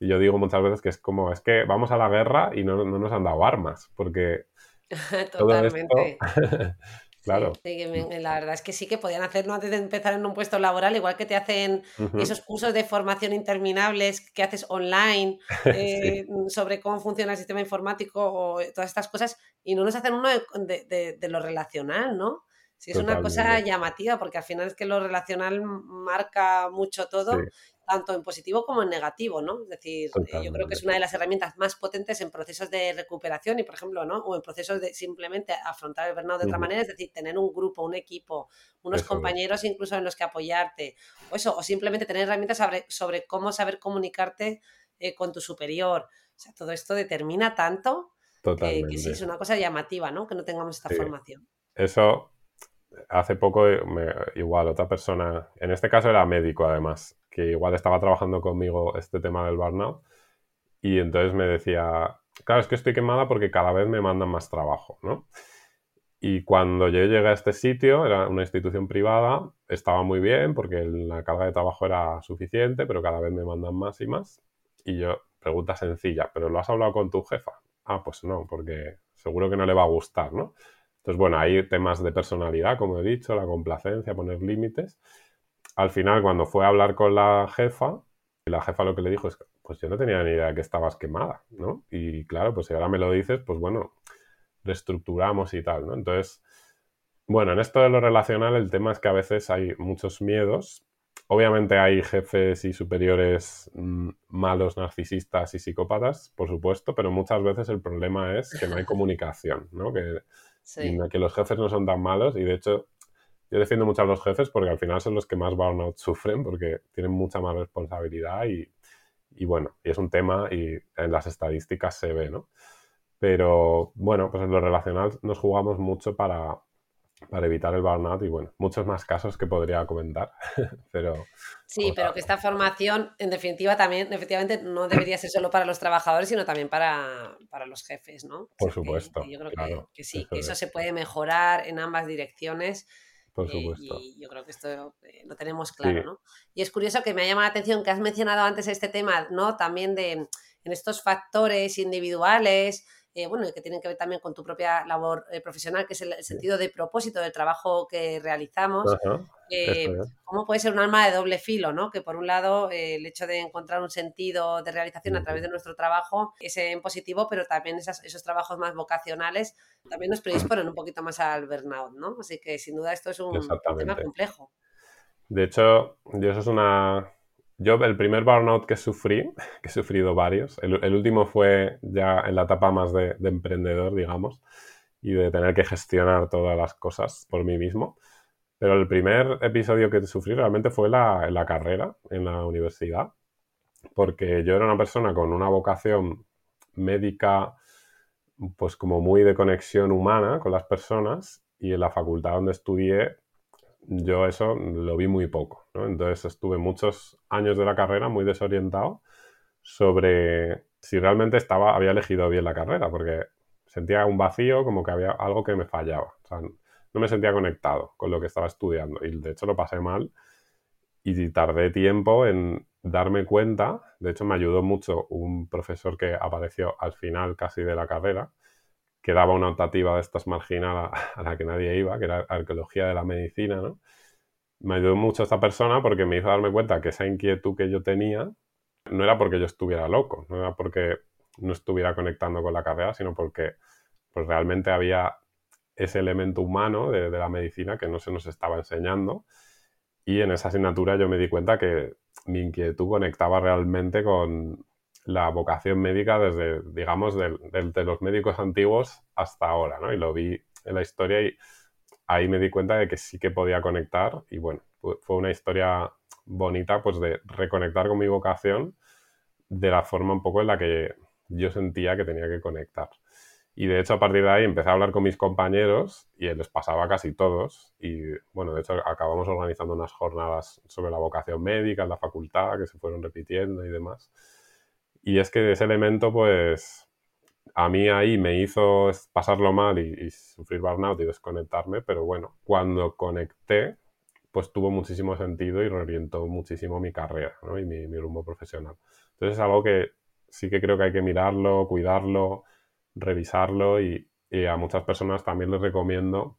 Y yo digo muchas veces que es como, es que vamos a la guerra y no, no nos han dado armas, porque... Totalmente. Claro. la verdad es que sí que podían hacerlo antes de empezar en un puesto laboral, igual que te hacen esos cursos de formación interminables que haces online eh, sobre cómo funciona el sistema informático o todas estas cosas, y no nos hacen uno de, lo relacional, ¿no? Sí, es una cosa llamativa, porque al final es que lo relacional marca mucho todo tanto en positivo como en negativo, ¿no? Es decir, eh, yo creo que es una de las herramientas más potentes en procesos de recuperación y, por ejemplo, ¿no? O en procesos de simplemente afrontar el burnout de otra manera, es decir, tener un grupo, un equipo, unos compañeros incluso en los que apoyarte, o eso, o simplemente tener herramientas sobre, cómo saber comunicarte eh, con tu superior. O sea, todo esto determina tanto que, sí es una cosa llamativa, ¿no? Que no tengamos esta formación. Eso hace poco, igual, otra persona, en este caso era médico además, que igual estaba trabajando conmigo este tema del burnout y entonces me decía, claro, es que estoy quemada porque cada vez me mandan más trabajo, ¿no? Y cuando yo llegué a este sitio, era una institución privada, estaba muy bien porque la carga de trabajo era suficiente, pero cada vez me mandan más y más. Y yo, pregunta sencilla, ¿pero lo has hablado con tu jefa? Ah, pues no, porque seguro que no le va a gustar, ¿no? Entonces, bueno, hay temas de personalidad, como he dicho, la complacencia, poner límites al final, cuando fue a hablar con la jefa, la jefa lo que le dijo es, pues yo no tenía ni idea de que estabas quemada, ¿no? Y claro, pues si ahora me lo dices, pues bueno, reestructuramos y tal, ¿no? Entonces, Bueno, en esto de lo relacional el tema es que a veces hay muchos miedos. Obviamente hay jefes y superiores mm, malos, narcisistas y psicópatas, por supuesto, pero muchas veces el problema es que no hay comunicación, ¿no? Que, que los jefes no son tan malos y de hecho yo defiendo mucho a los jefes porque al final son los que más burnout sufren porque tienen mucha más responsabilidad y, y bueno, y es un tema y en las estadísticas se ve, ¿no? Pero bueno, pues en lo relacional nos jugamos mucho para, para evitar el burnout y bueno, muchos más casos que podría comentar, pero... Sí, pero que esta formación, en definitiva, también, efectivamente, no debería ser solo para los trabajadores, sino también para, para los jefes, ¿no? Por supuesto. yo creo que, sí, que eso se puede mejorar en ambas direcciones. Por eh, supuesto. y yo creo que esto eh, lo tenemos claro, ¿no? Y es curioso que me ha llamado la atención que has mencionado antes este tema, ¿no? También de en estos factores individuales, eh, bueno, que tienen que ver también con tu propia labor eh, profesional, que es el, sentido de propósito del trabajo que realizamos. Eh, ¿Cómo puede ser un alma de doble filo, ¿no? Que por un lado el hecho de encontrar un sentido de realización a través de nuestro trabajo es en positivo, pero también esos trabajos más vocacionales también nos predisponen un poquito más al burnout, ¿no? Así que sin duda esto es un tema complejo. De hecho, yo eso es una yo el primer burnout que sufrí, que he sufrido varios, el, último fue ya en la etapa más de, emprendedor, digamos, y de tener que gestionar todas las cosas por mí mismo. Pero el primer episodio que sufrí realmente fue la, la carrera, en la universidad, porque yo era una persona con una vocación médica, pues como muy de conexión humana con las personas, y en la facultad donde estudié yo eso lo vi muy poco, ¿no? Entonces estuve muchos años de la carrera muy desorientado sobre si realmente estaba, había elegido bien la carrera, porque sentía un vacío, como que había algo que me fallaba. O no me sentía conectado con lo que estaba estudiando y de hecho lo pasé mal y tardé tiempo en darme cuenta. De hecho, me ayudó mucho un profesor que apareció al final casi de la carrera, que daba una optativa de estas marginal a, la que nadie iba, que era arqueología de la medicina, ¿no? Me ayudó mucho esta persona porque me hizo darme cuenta que esa inquietud que yo tenía no era porque yo estuviera loco, no era porque no estuviera conectando con la carrera, sino porque pues realmente había ese elemento humano de, de la medicina que no se nos estaba enseñando. Y en esa asignatura yo me di cuenta que mi inquietud conectaba realmente con, la vocación médica desde, digamos, de, los médicos antiguos hasta ahora, ¿no? Y lo vi en la historia y ahí me di cuenta de que sí que podía conectar y bueno, fue una historia bonita pues de reconectar con mi vocación de la forma un poco en la que yo sentía que tenía que conectar. Y de hecho a partir de ahí empecé a hablar con mis compañeros y les pasaba casi todos. Y bueno, de hecho acabamos organizando unas jornadas sobre la vocación médica en la facultad que se fueron repitiendo y demás. Y es que ese elemento, pues, a mí ahí me hizo pasarlo mal y, sufrir burnout y desconectarme, pero bueno, cuando conecté, pues tuvo muchísimo sentido y reorientó muchísimo mi carrera ¿no? y mi, rumbo profesional. Entonces es algo que sí que creo que hay que mirarlo, cuidarlo, revisarlo y, a muchas personas también les recomiendo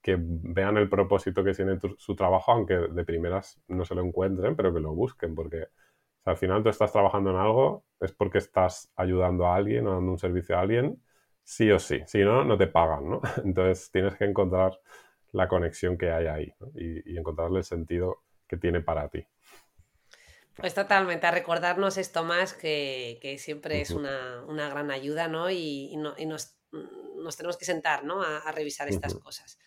que vean el propósito que tiene su trabajo, aunque de primeras no se lo encuentren, pero que lo busquen, porque al final tú estás trabajando en algo, es porque estás ayudando a alguien o dando un servicio a alguien, sí o sí. Si no, no te pagan, ¿no? Entonces tienes que encontrar la conexión que hay ahí y, encontrarle el sentido que tiene para ti. Pues totalmente, a recordarnos esto más, que, siempre es una, gran ayuda, ¿no? Y, nos, tenemos que sentar, ¿no? A, revisar estas cosas.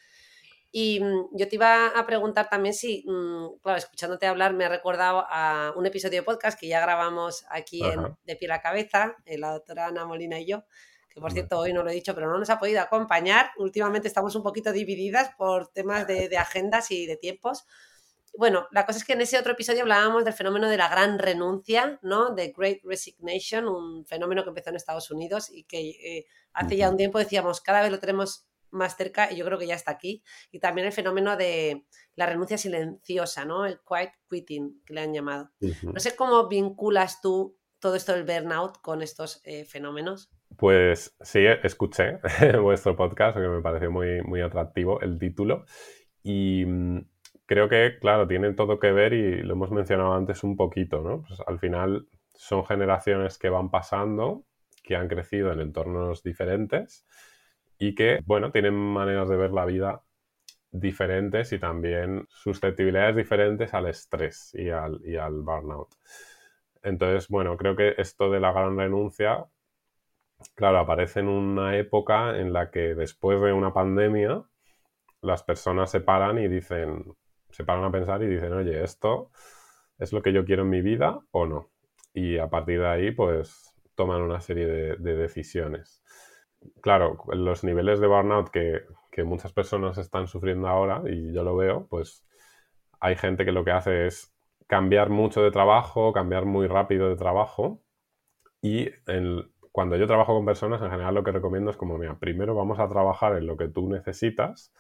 Y mm, yo te iba a preguntar también si, mm, claro, escuchándote hablar me ha recordado a un episodio de podcast que ya grabamos aquí en De Pie a Cabeza, eh, la doctora Ana Molina y yo, que por cierto hoy no lo he dicho, pero no nos ha podido acompañar. Últimamente estamos un poquito divididas por temas de, de agendas y de tiempos. Bueno, la cosa es que en ese otro episodio hablábamos del fenómeno de la gran renuncia, ¿no? The Great Resignation, un fenómeno que empezó en Estados Unidos y que eh, hace ya un tiempo decíamos, cada vez lo tenemos más cerca y yo creo que ya está aquí. Y también el fenómeno de la renuncia silenciosa, ¿no? El quiet quitting, que le han llamado. No sé cómo vinculas tú todo esto del burnout con estos eh, fenómenos. Pues sí, escuché vuestro podcast, que me pareció muy, muy atractivo el título. Y mm, creo que, claro, tiene todo que ver y lo hemos mencionado antes un poquito, ¿no? Pues al final son generaciones que van pasando, que han crecido en entornos diferentes y que, bueno, tienen maneras de ver la vida diferentes y también susceptibilidades diferentes al estrés y al, y al burnout. Entonces, bueno, creo que esto de la gran renuncia, claro, aparece en una época en la que después de una pandemia, las personas se paran y dicen, se paran a pensar y dicen, oye, esto es lo que yo quiero en mi vida o no. Y a partir de ahí, pues toman una serie de, decisiones. Claro, los niveles de burnout que, que muchas personas están sufriendo ahora, y yo lo veo, pues hay gente que lo que hace es cambiar mucho de trabajo, cambiar muy rápido de trabajo. Y cuando yo trabajo con personas, en general lo que recomiendo es como, mira, primero vamos a trabajar en lo que tú necesitas,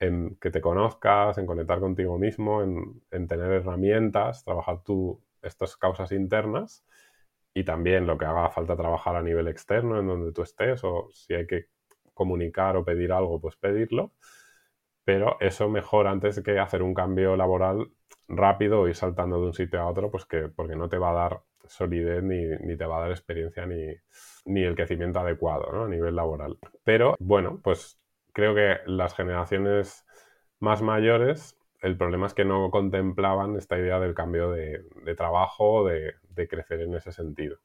en que te conozcas, en conectar contigo mismo, en, en tener herramientas, trabajar tú estas causas internas y también lo que haga falta trabajar a nivel externo, en donde tú estés, o si hay que comunicar o pedir algo, pues pedirlo. Pero eso mejor antes que hacer un cambio laboral rápido o ir saltando de un sitio a otro, pues que, porque no te va a dar solidez ni, te va a dar experiencia ni, ni el crecimiento adecuado a nivel laboral. Pero bueno, pues creo que las generaciones más mayores, el problema es que no contemplaban esta idea del cambio de, trabajo, de, de crecer en ese sentido.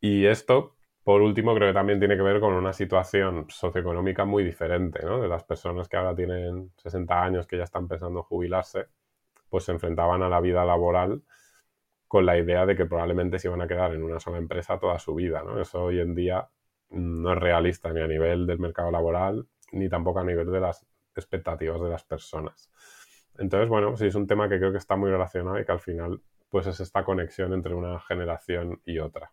Y esto por último, creo que también tiene que ver con una situación socioeconómica muy diferente, ¿no? De las personas que ahora tienen 60 años, que ya están pensando en jubilarse, pues se enfrentaban a la vida laboral con la idea de que probablemente se iban a quedar en una sola empresa toda su vida, ¿no? Eso hoy en día no es realista ni a nivel del mercado laboral, ni tampoco a nivel de las expectativas de las personas. Entonces, bueno, sí es un tema que creo que está muy relacionado y que al final, pues es esta conexión entre una generación y otra.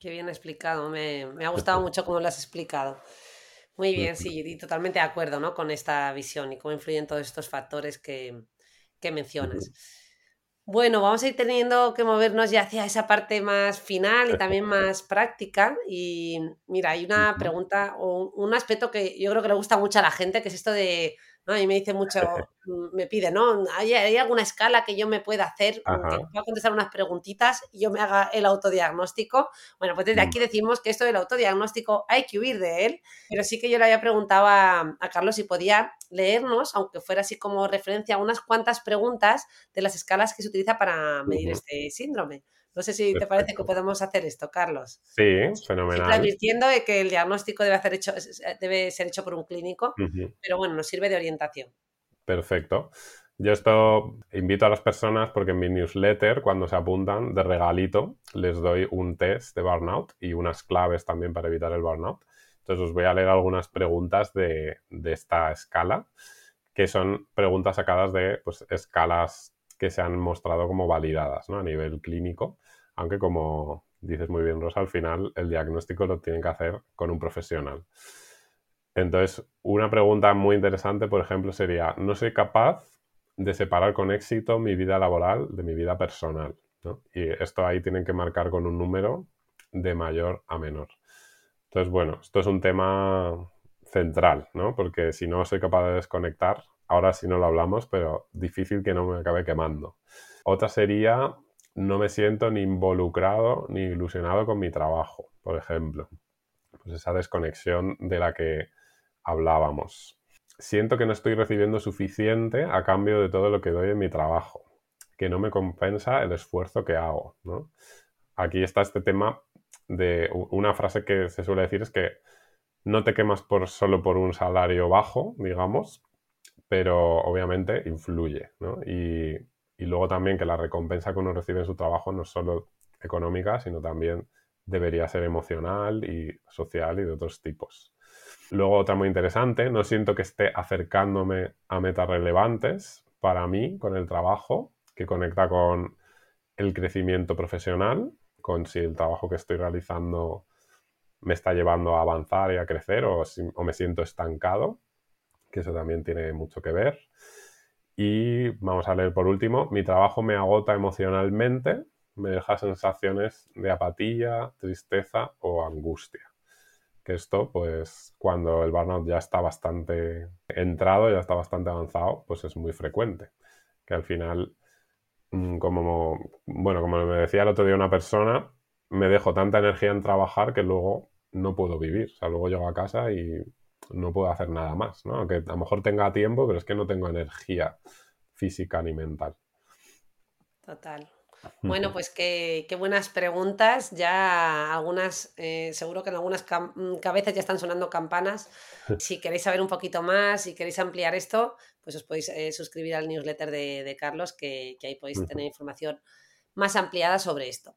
Qué bien explicado, me, ha gustado mucho cómo lo has explicado. Muy bien, sí, y totalmente de acuerdo ¿no? con esta visión y cómo influyen todos estos factores que, mencionas. Bueno, vamos a ir teniendo que movernos ya hacia esa parte más final y también más práctica. Y mira, hay una pregunta o un aspecto que yo creo que le gusta mucho a la gente, que es esto de ¿no? Y me dice mucho, mm, me pide, ¿no? ¿Hay, alguna escala que yo me pueda hacer, mm, que pueda contestar unas preguntitas y yo me haga el autodiagnóstico? Bueno, pues desde mm. aquí decimos que esto del autodiagnóstico hay que huir de él, pero sí que yo le había preguntado a, Carlos si podía leernos, aunque fuera así como referencia, unas cuantas preguntas de las escalas que se utiliza para medir este síndrome. No sé si te parece que podemos hacer esto, Carlos. Sí, fenomenal. Siempre advirtiendo de que el diagnóstico debe, hacer hecho, debe ser hecho por un clínico, pero bueno, nos sirve de orientación. Perfecto. Yo esto invito a las personas porque en mi newsletter, cuando se apuntan de regalito, les doy un test de burnout y unas claves también para evitar el burnout. Entonces os voy a leer algunas preguntas de, de esta escala, que son preguntas sacadas de pues, escalas que se han mostrado como validadas ¿no? a nivel clínico, aunque como dices muy bien Rosa, al final el diagnóstico lo tienen que hacer con un profesional. Entonces, una pregunta muy interesante, por ejemplo, sería, no soy capaz de separar con éxito mi vida laboral de mi vida personal. Y esto ahí tienen que marcar con un número de mayor a menor. Entonces, bueno, esto es un tema central, ¿no? Porque si no soy capaz de desconectar, ahora sí no lo hablamos, pero difícil que no me acabe quemando. Otra sería, no me siento ni involucrado ni ilusionado con mi trabajo, por ejemplo. Pues esa desconexión de la que hablábamos. Siento que no estoy recibiendo suficiente a cambio de todo lo que doy en mi trabajo, que no me compensa el esfuerzo que hago. Aquí está este tema de una frase que se suele decir es que no te quemas por, solo por un salario bajo, digamos, pero obviamente influye, ¿no? Y, luego también que la recompensa que uno recibe en su trabajo no es solo económica, sino también debería ser emocional y social y de otros tipos. Luego otra muy interesante, no siento que esté acercándome a metas relevantes para mí con el trabajo, que conecta con el crecimiento profesional, con si el trabajo que estoy realizando me está llevando a avanzar y a crecer o, o me siento estancado que eso también tiene mucho que ver. Y vamos a leer por último, mi trabajo me agota emocionalmente, me deja sensaciones de apatía, tristeza o angustia. Que esto, pues, cuando el burnout ya está bastante entrado, ya está bastante avanzado, pues es muy frecuente. Que al final, mm, como, bueno, como me decía el otro día una persona, me dejo tanta energía en trabajar que luego no puedo vivir. O sea, luego llego a casa y no puedo hacer nada más, ¿no? Aunque a lo mejor tenga tiempo, pero es que no tengo energía física ni mental. Total. Bueno, pues qué, buenas preguntas. Ya algunas, eh, seguro que en algunas mm, cabezas ya están sonando campanas. Si queréis saber un poquito más, si queréis ampliar esto, pues os podéis eh, suscribir al newsletter de, Carlos, que, ahí podéis tener información más ampliada sobre esto.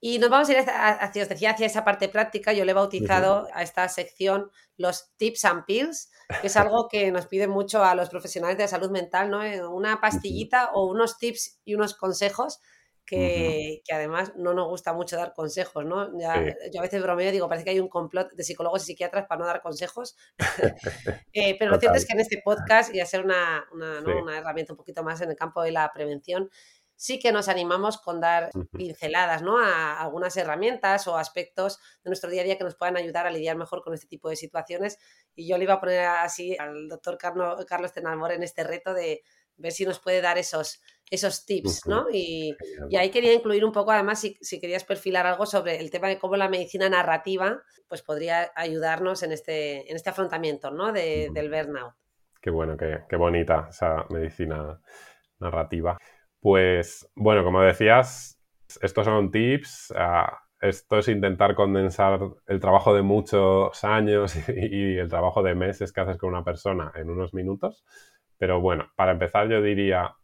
Y nos vamos a ir hacia, os decía, hacia esa parte práctica. Yo le he bautizado a esta sección los tips and pills, que es algo que nos pide mucho a los profesionales de la salud mental, ¿no? Eh, una pastillita o unos tips y unos consejos que, además no nos gusta mucho dar consejos, ¿no? Yo a veces bromeo digo, parece que hay un complot de psicólogos y psiquiatras para no dar consejos, eh, pero lo cierto es que en este podcast, y a ser una, una, herramienta un poquito más en el campo de la prevención, sí que nos animamos con dar pinceladas ¿no? a algunas herramientas o aspectos de nuestro día a día que nos puedan ayudar a lidiar mejor con este tipo de situaciones. Y yo le iba a poner así al doctor Carlos, Carlos Tenalmor en este reto de ver si nos puede dar esos, esos tips, ¿no? Y, ahí quería incluir un poco, además, si, querías perfilar algo sobre el tema de cómo la medicina narrativa pues podría ayudarnos en este, en este afrontamiento, ¿no? De, del burnout. Qué bueno, qué, qué bonita esa medicina narrativa. Pues bueno, como decías, estos son tips. Ah, esto es intentar condensar el trabajo de muchos años y, el trabajo de meses que haces con una persona en unos minutos. Pero bueno, para empezar yo diría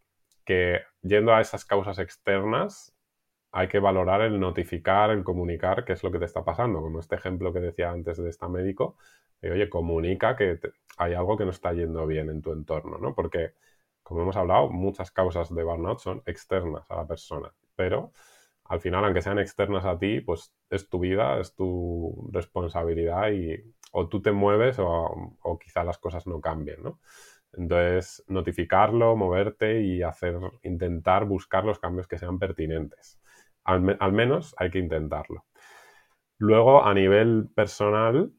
que yendo a esas causas externas, hay que valorar el notificar, el comunicar qué es lo que te está pasando. Como este ejemplo que decía antes de este médico, oye, comunica que hay algo que no está yendo bien en tu entorno, ¿no? Porque como hemos hablado, muchas causas de burnout son externas a la persona, pero al final, aunque sean externas a ti, pues es tu vida, es tu responsabilidad y o tú te mueves o, o quizá las cosas no cambien, ¿no? Entonces, notificarlo, moverte y hacer, intentar buscar los cambios que sean pertinentes. Al, al menos hay que intentarlo. Luego, a nivel personal,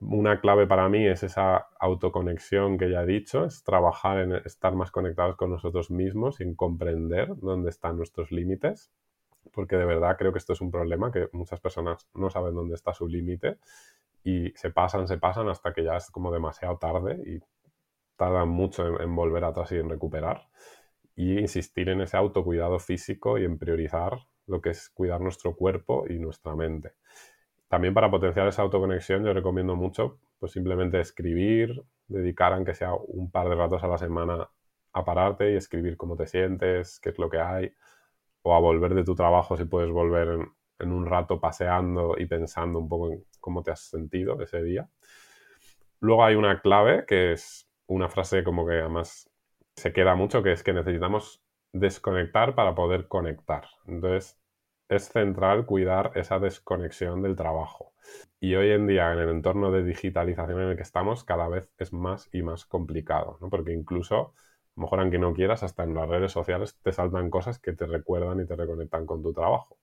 una clave para mí es esa autoconexión que ya he dicho, es trabajar en estar más conectados con nosotros mismos y en comprender dónde están nuestros límites, porque de verdad creo que esto es un problema que muchas personas no saben dónde está su límite y se pasan, se pasan hasta que ya es como demasiado tarde y tardan mucho en, volver atrás y en recuperar. Y insistir en ese autocuidado físico y en priorizar lo que es cuidar nuestro cuerpo y nuestra mente. También para potenciar esa autoconexión yo recomiendo mucho pues simplemente escribir, dedicar aunque sea un par de ratos a la semana a pararte y escribir cómo te sientes, qué es lo que hay, o a volver de tu trabajo si puedes volver en, en un rato paseando y pensando un poco en cómo te has sentido ese día. Luego hay una clave que es una frase como que además se queda mucho, que es que necesitamos desconectar para poder conectar. Entonces, es central cuidar esa desconexión del trabajo. Y hoy en día, en el entorno de digitalización en el que estamos, cada vez es más y más complicado, ¿no? Porque incluso, a lo mejor aunque no quieras, hasta en las redes sociales te saltan cosas que te recuerdan y te reconectan con tu trabajo.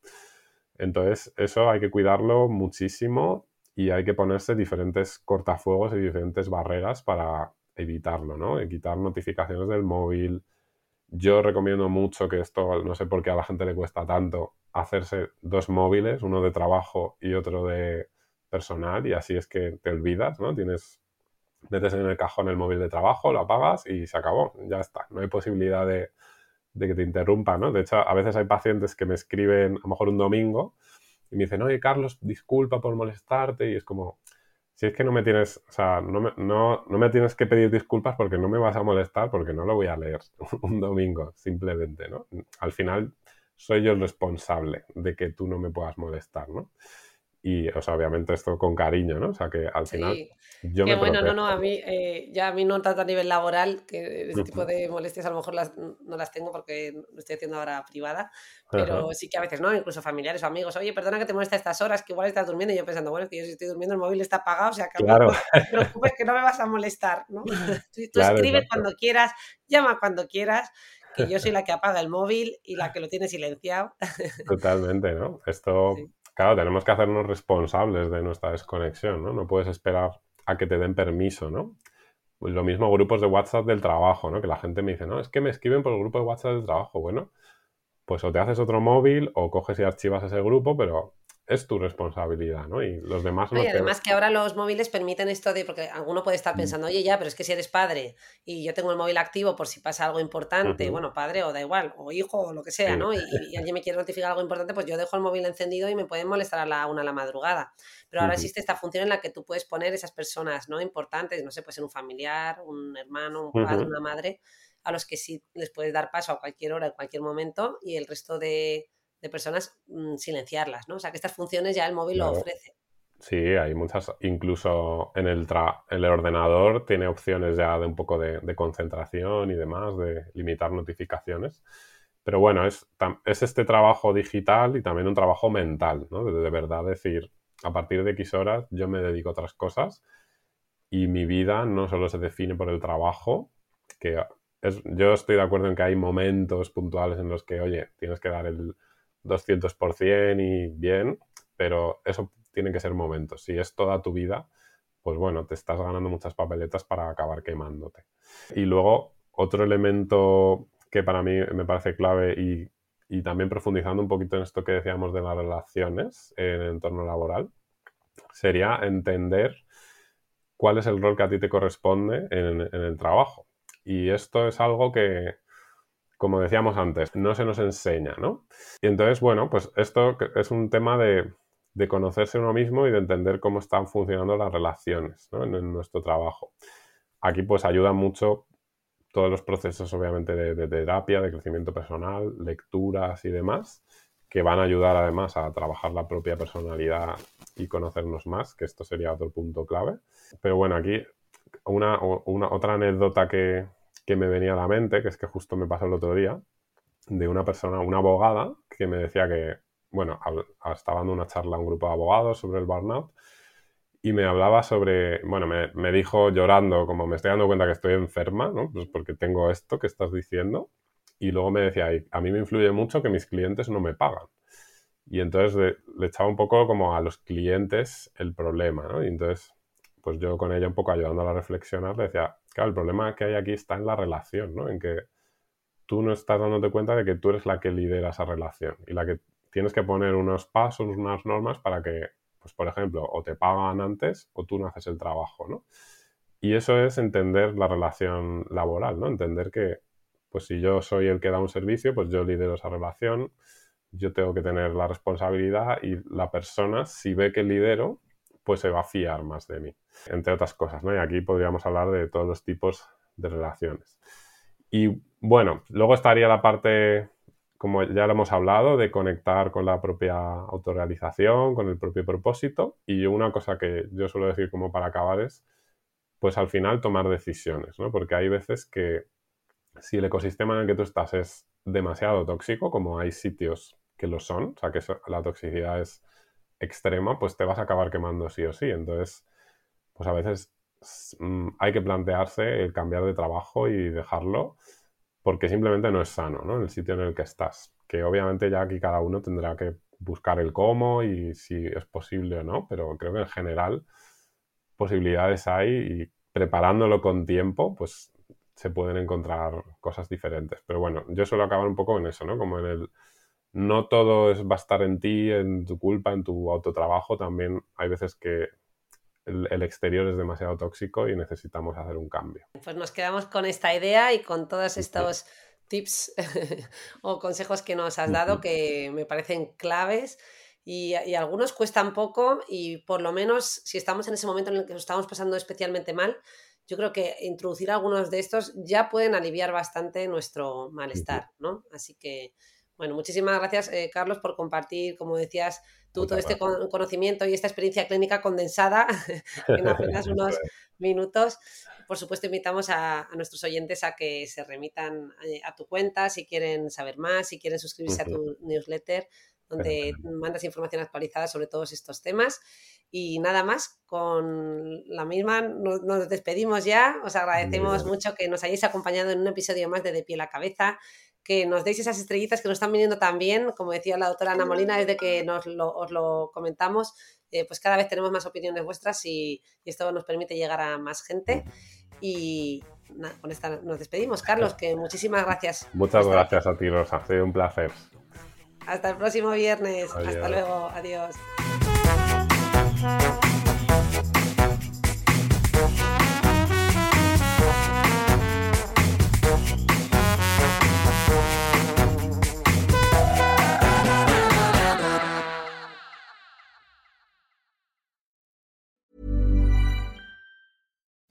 Entonces, eso hay que cuidarlo muchísimo y hay que ponerse diferentes cortafuegos y diferentes barreras para evitarlo, ¿no? quitar notificaciones del móvil. Yo recomiendo mucho que esto, no sé por qué a la gente le cuesta tanto, hacerse dos móviles, uno de trabajo y otro de personal, y así es que te olvidas, ¿no? Tienes, metes en el cajón el móvil de trabajo, lo apagas y se acabó, ya está. No hay posibilidad de, que te interrumpa, ¿no? De hecho, a veces hay pacientes que me escriben, a lo mejor un domingo, y me dicen, oye, Carlos, disculpa por molestarte, y es como, si es que no me tienes, o sea, no me, no, no me tienes que pedir disculpas porque no me vas a molestar, porque no lo voy a leer un domingo, simplemente, ¿no? Al final soy yo el responsable de que tú no me puedas molestar, ¿no? Y, o sea, obviamente esto con cariño, ¿no? O sea, que al final yo Qué bueno, no, no, a mí, eh, ya a mí no tanto a nivel laboral, que ese tipo de molestias a lo mejor las, no las tengo porque lo estoy haciendo ahora privada, pero sí que a veces, ¿no? Incluso familiares o amigos, oye, perdona que te moleste a estas horas, que igual estás durmiendo, y yo pensando, bueno, que yo si estoy durmiendo, el móvil está apagado, o sea, que claro. no te preocupes que no me vas a molestar, ¿no? Tú, escribes cuando quieras, llama cuando quieras, que yo soy la que apaga el móvil y la que lo tiene silenciado. Totalmente, ¿no? Esto, claro, tenemos que hacernos responsables de nuestra desconexión, ¿no? No puedes esperar a que te den permiso, ¿no? Pues lo mismo grupos de WhatsApp del trabajo, ¿no? Que la gente me dice, no, es que me escriben por el grupo de WhatsApp del trabajo. Bueno, pues o te haces otro móvil o coges y archivas ese grupo, pero es tu responsabilidad, ¿no? Y los demás no. Y además que ahora los móviles permiten esto de, porque alguno puede estar mm. pensando, oye, ya, pero es que si eres padre y yo tengo el móvil activo por si pasa algo importante, bueno, padre o da igual, o hijo o lo que sea, ¿no? Y, alguien me quiere notificar algo importante, pues yo dejo el móvil encendido y me pueden molestar a la una a la madrugada. Pero ahora existe esta función en la que tú puedes poner esas personas, ¿no? Importantes, no sé, puede ser un familiar, un hermano, un padre, una madre, a los que sí les puedes dar paso a cualquier hora, en cualquier momento, y el resto de de personas mm, silenciarlas, ¿no? O sea, que estas funciones ya el móvil lo ofrece. Sí, hay muchas, incluso en el, el ordenador tiene opciones ya de un poco de, concentración y demás, de limitar notificaciones. Pero bueno, es, es, este trabajo digital y también un trabajo mental, ¿no? De, de, verdad decir, a partir de X horas yo me dedico a otras cosas y mi vida no solo se define por el trabajo, que es, yo estoy de acuerdo en que hay momentos puntuales en los que, oye, tienes que dar el, 200% y bien, pero eso tiene que ser momentos. Si es toda tu vida, pues bueno, te estás ganando muchas papeletas para acabar quemándote. Y luego, otro elemento que para mí me parece clave y, también profundizando un poquito en esto que decíamos de las relaciones en el entorno laboral, sería entender cuál es el rol que a ti te corresponde en el trabajo. Y esto es algo que, como decíamos antes, no se nos enseña, ¿no? Y entonces, bueno, pues esto es un tema de, conocerse uno mismo y de entender cómo están funcionando las relaciones en, nuestro trabajo. Aquí pues ayuda mucho todos los procesos obviamente de, terapia, de crecimiento personal, lecturas y demás, que van a ayudar además a trabajar la propia personalidad y conocernos más, que esto sería otro punto clave. Pero bueno, aquí una otra anécdota que, que me venía a la mente, que es que justo me pasó el otro día, de una persona, una abogada, que me decía que, bueno, estaba dando una charla a un grupo de abogados sobre el burnout y me hablaba sobre, bueno, me, dijo llorando, como me estoy dando cuenta que estoy enferma, ¿no? Pues porque tengo esto que estás diciendo. Y luego me decía, a mí me influye mucho que mis clientes no me pagan. Y entonces le, le, echaba un poco como a los clientes el problema, ¿no? Y entonces, pues yo con ella un poco ayudándola a reflexionar, le decía, Claro, el problema que hay aquí está en la relación, ¿no? En que tú no estás dándote cuenta de que tú eres la que lidera esa relación y la que tienes que poner unos pasos, unas normas para que, pues por ejemplo, o te pagan antes o tú no haces el trabajo, ¿no? Y eso es entender la relación laboral, ¿no? Entender que, pues si yo soy el que da un servicio, pues yo lidero esa relación, yo tengo que tener la responsabilidad y la persona, si ve que lidero, pues se va a fiar más de mí, entre otras cosas, ¿no? Y aquí podríamos hablar de todos los tipos de relaciones. Y bueno, luego estaría la parte, como ya lo hemos hablado, de conectar con la propia autorrealización, con el propio propósito. Y una cosa que yo suelo decir como para acabar es, pues al final tomar decisiones, ¿no? Porque hay veces que si el ecosistema en el que tú estás es demasiado tóxico, como hay sitios que lo son, o sea que la toxicidad es extrema, pues te vas a acabar quemando sí o sí. Entonces, pues a veces mm, hay que plantearse el cambiar de trabajo y dejarlo porque simplemente no es sano, ¿no? El sitio en el que estás. Que obviamente ya aquí cada uno tendrá que buscar el cómo y si es posible o no, pero creo que en general posibilidades hay y preparándolo con tiempo, pues se pueden encontrar cosas diferentes. Pero bueno, yo suelo acabar un poco en eso, ¿no? Como en el no todo es, va a estar en ti, en tu culpa, en tu autotrabajo. También hay veces que el, exterior es demasiado tóxico y necesitamos hacer un cambio. Pues nos quedamos con esta idea y con todos estos tips o consejos que nos has dado que me parecen claves. Y, y, algunos cuestan poco y por lo menos si estamos en ese momento en el que nos estamos pasando especialmente mal, yo creo que introducir algunos de estos ya pueden aliviar bastante nuestro malestar, ¿no? Así que bueno, muchísimas gracias, eh, Carlos, por compartir, como decías tú, todo este conocimiento y esta experiencia clínica condensada en apenas unos minutos. Por supuesto, invitamos a, nuestros oyentes a que se remitan eh, a, tu cuenta si quieren saber más, si quieren suscribirse a tu newsletter, donde mandas información actualizada sobre todos estos temas. Y nada más, con la misma nos, nos despedimos ya. Os agradecemos mucho que nos hayáis acompañado en un episodio más de De Pie a la Cabeza que nos deis esas estrellitas que nos están viniendo tan bien, como decía la doctora Ana Molina, desde que nos lo, os lo comentamos, eh, pues cada vez tenemos más opiniones vuestras y, esto nos permite llegar a más gente. Y con esta nos despedimos. Carlos, que muchísimas gracias. Muchas gracias a ti, Rosa. Ha sido un placer. Hasta el próximo viernes. Hasta luego. Adiós.